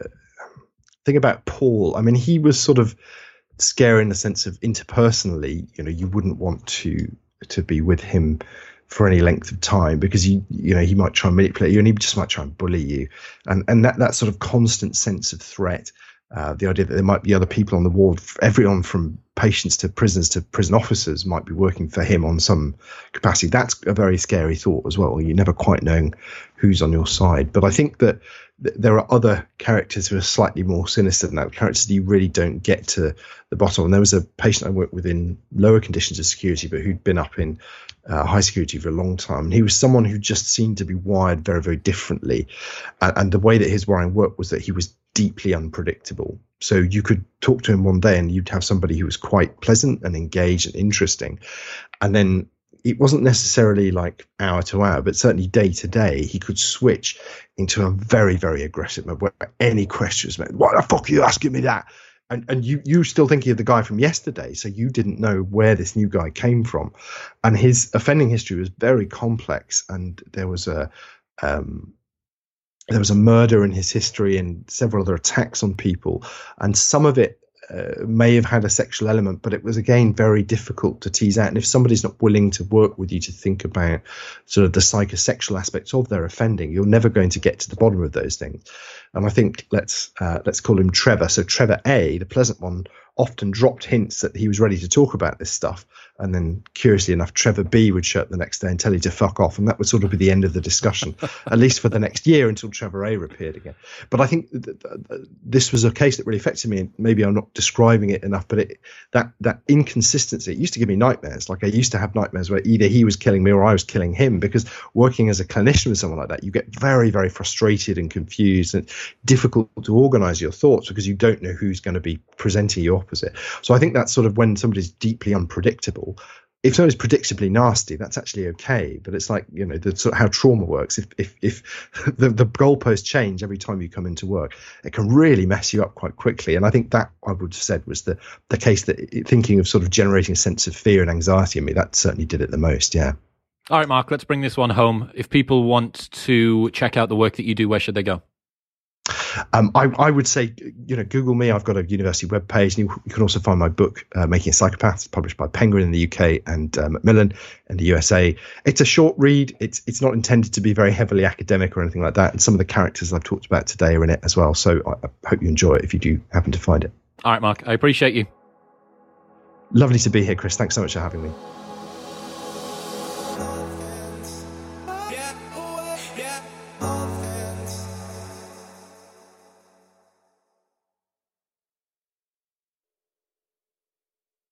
thing about Paul, I mean, he was sort of scary in the sense of interpersonally, you know, you wouldn't want to to be with him for any length of time because he you know he might try and manipulate you and he just might try and bully you and and that that sort of constant sense of threat uh, the idea that there might be other people on the ward, everyone from patients to prisoners to prison officers might be working for him on some capacity. That's a very scary thought as well. You're never quite knowing who's on your side. But I think that th- there are other characters who are slightly more sinister than that, characters that you really don't get to the bottom. And there was a patient I worked with in lower conditions of security, but who'd been up in uh, high security for a long time. And he was someone who just seemed to be wired very, very differently. And, and the way that his wiring worked was that he was deeply unpredictable. So you could talk to him one day and you'd have somebody who was quite pleasant and engaged and interesting. And then it wasn't necessarily like hour to hour, but certainly day to day, he could switch into a very, very aggressive mode where any questions made, why the fuck are you asking me that? And, and you you still thinking of the guy from yesterday, so you didn't know where this new guy came from, and his offending history was very complex, and there was a um, there was a murder in his history and several other attacks on people, and some of it uh, may have had a sexual element, but it was again very difficult to tease out. And if somebody's not willing to work with you to think about sort of the psychosexual aspects of their offending, you're never going to get to the bottom of those things. And I think let's uh, let's call him Trevor. So Trevor A, the pleasant one, often dropped hints that he was ready to talk about this stuff. And then, curiously enough, Trevor B would show up the next day and tell you to fuck off. And that would sort of be the end of the discussion, <laughs> at least for the next year until Trevor A appeared again. But I think th- th- this was a case that really affected me. And maybe I'm not describing it enough, but it, that, that inconsistency, it used to give me nightmares. Like I used to have nightmares where either he was killing me or I was killing him because working as a clinician with someone like that, you get very, very frustrated and confused and difficult to organize your thoughts because you don't know who's going to be presenting you opposite. So I think that's sort of when somebody's deeply unpredictable. If somebody's predictably nasty, that's actually okay. But it's like you know the sort of how trauma works. If if if <laughs> the the goalposts change every time you come into work, it can really mess you up quite quickly. And I think that I would have said was the the case that thinking of sort of generating a sense of fear and anxiety in me that certainly did it the most. Yeah. All right, Mark. Let's bring this one home. If people want to check out the work that you do, where should they go? Um, I, I, would say, you know, Google me. I've got a university webpage. And you, you can also find my book, uh, Making a Psychopath, published by Penguin in the UK and uh, Macmillan in the USA. It's a short read. It's it's not intended to be very heavily academic or anything like that. And some of the characters I've talked about today are in it as well. So I, I hope you enjoy it if you do happen to find it. All right, Mark. I appreciate you. Lovely to be here, Chris. Thanks so much for having me.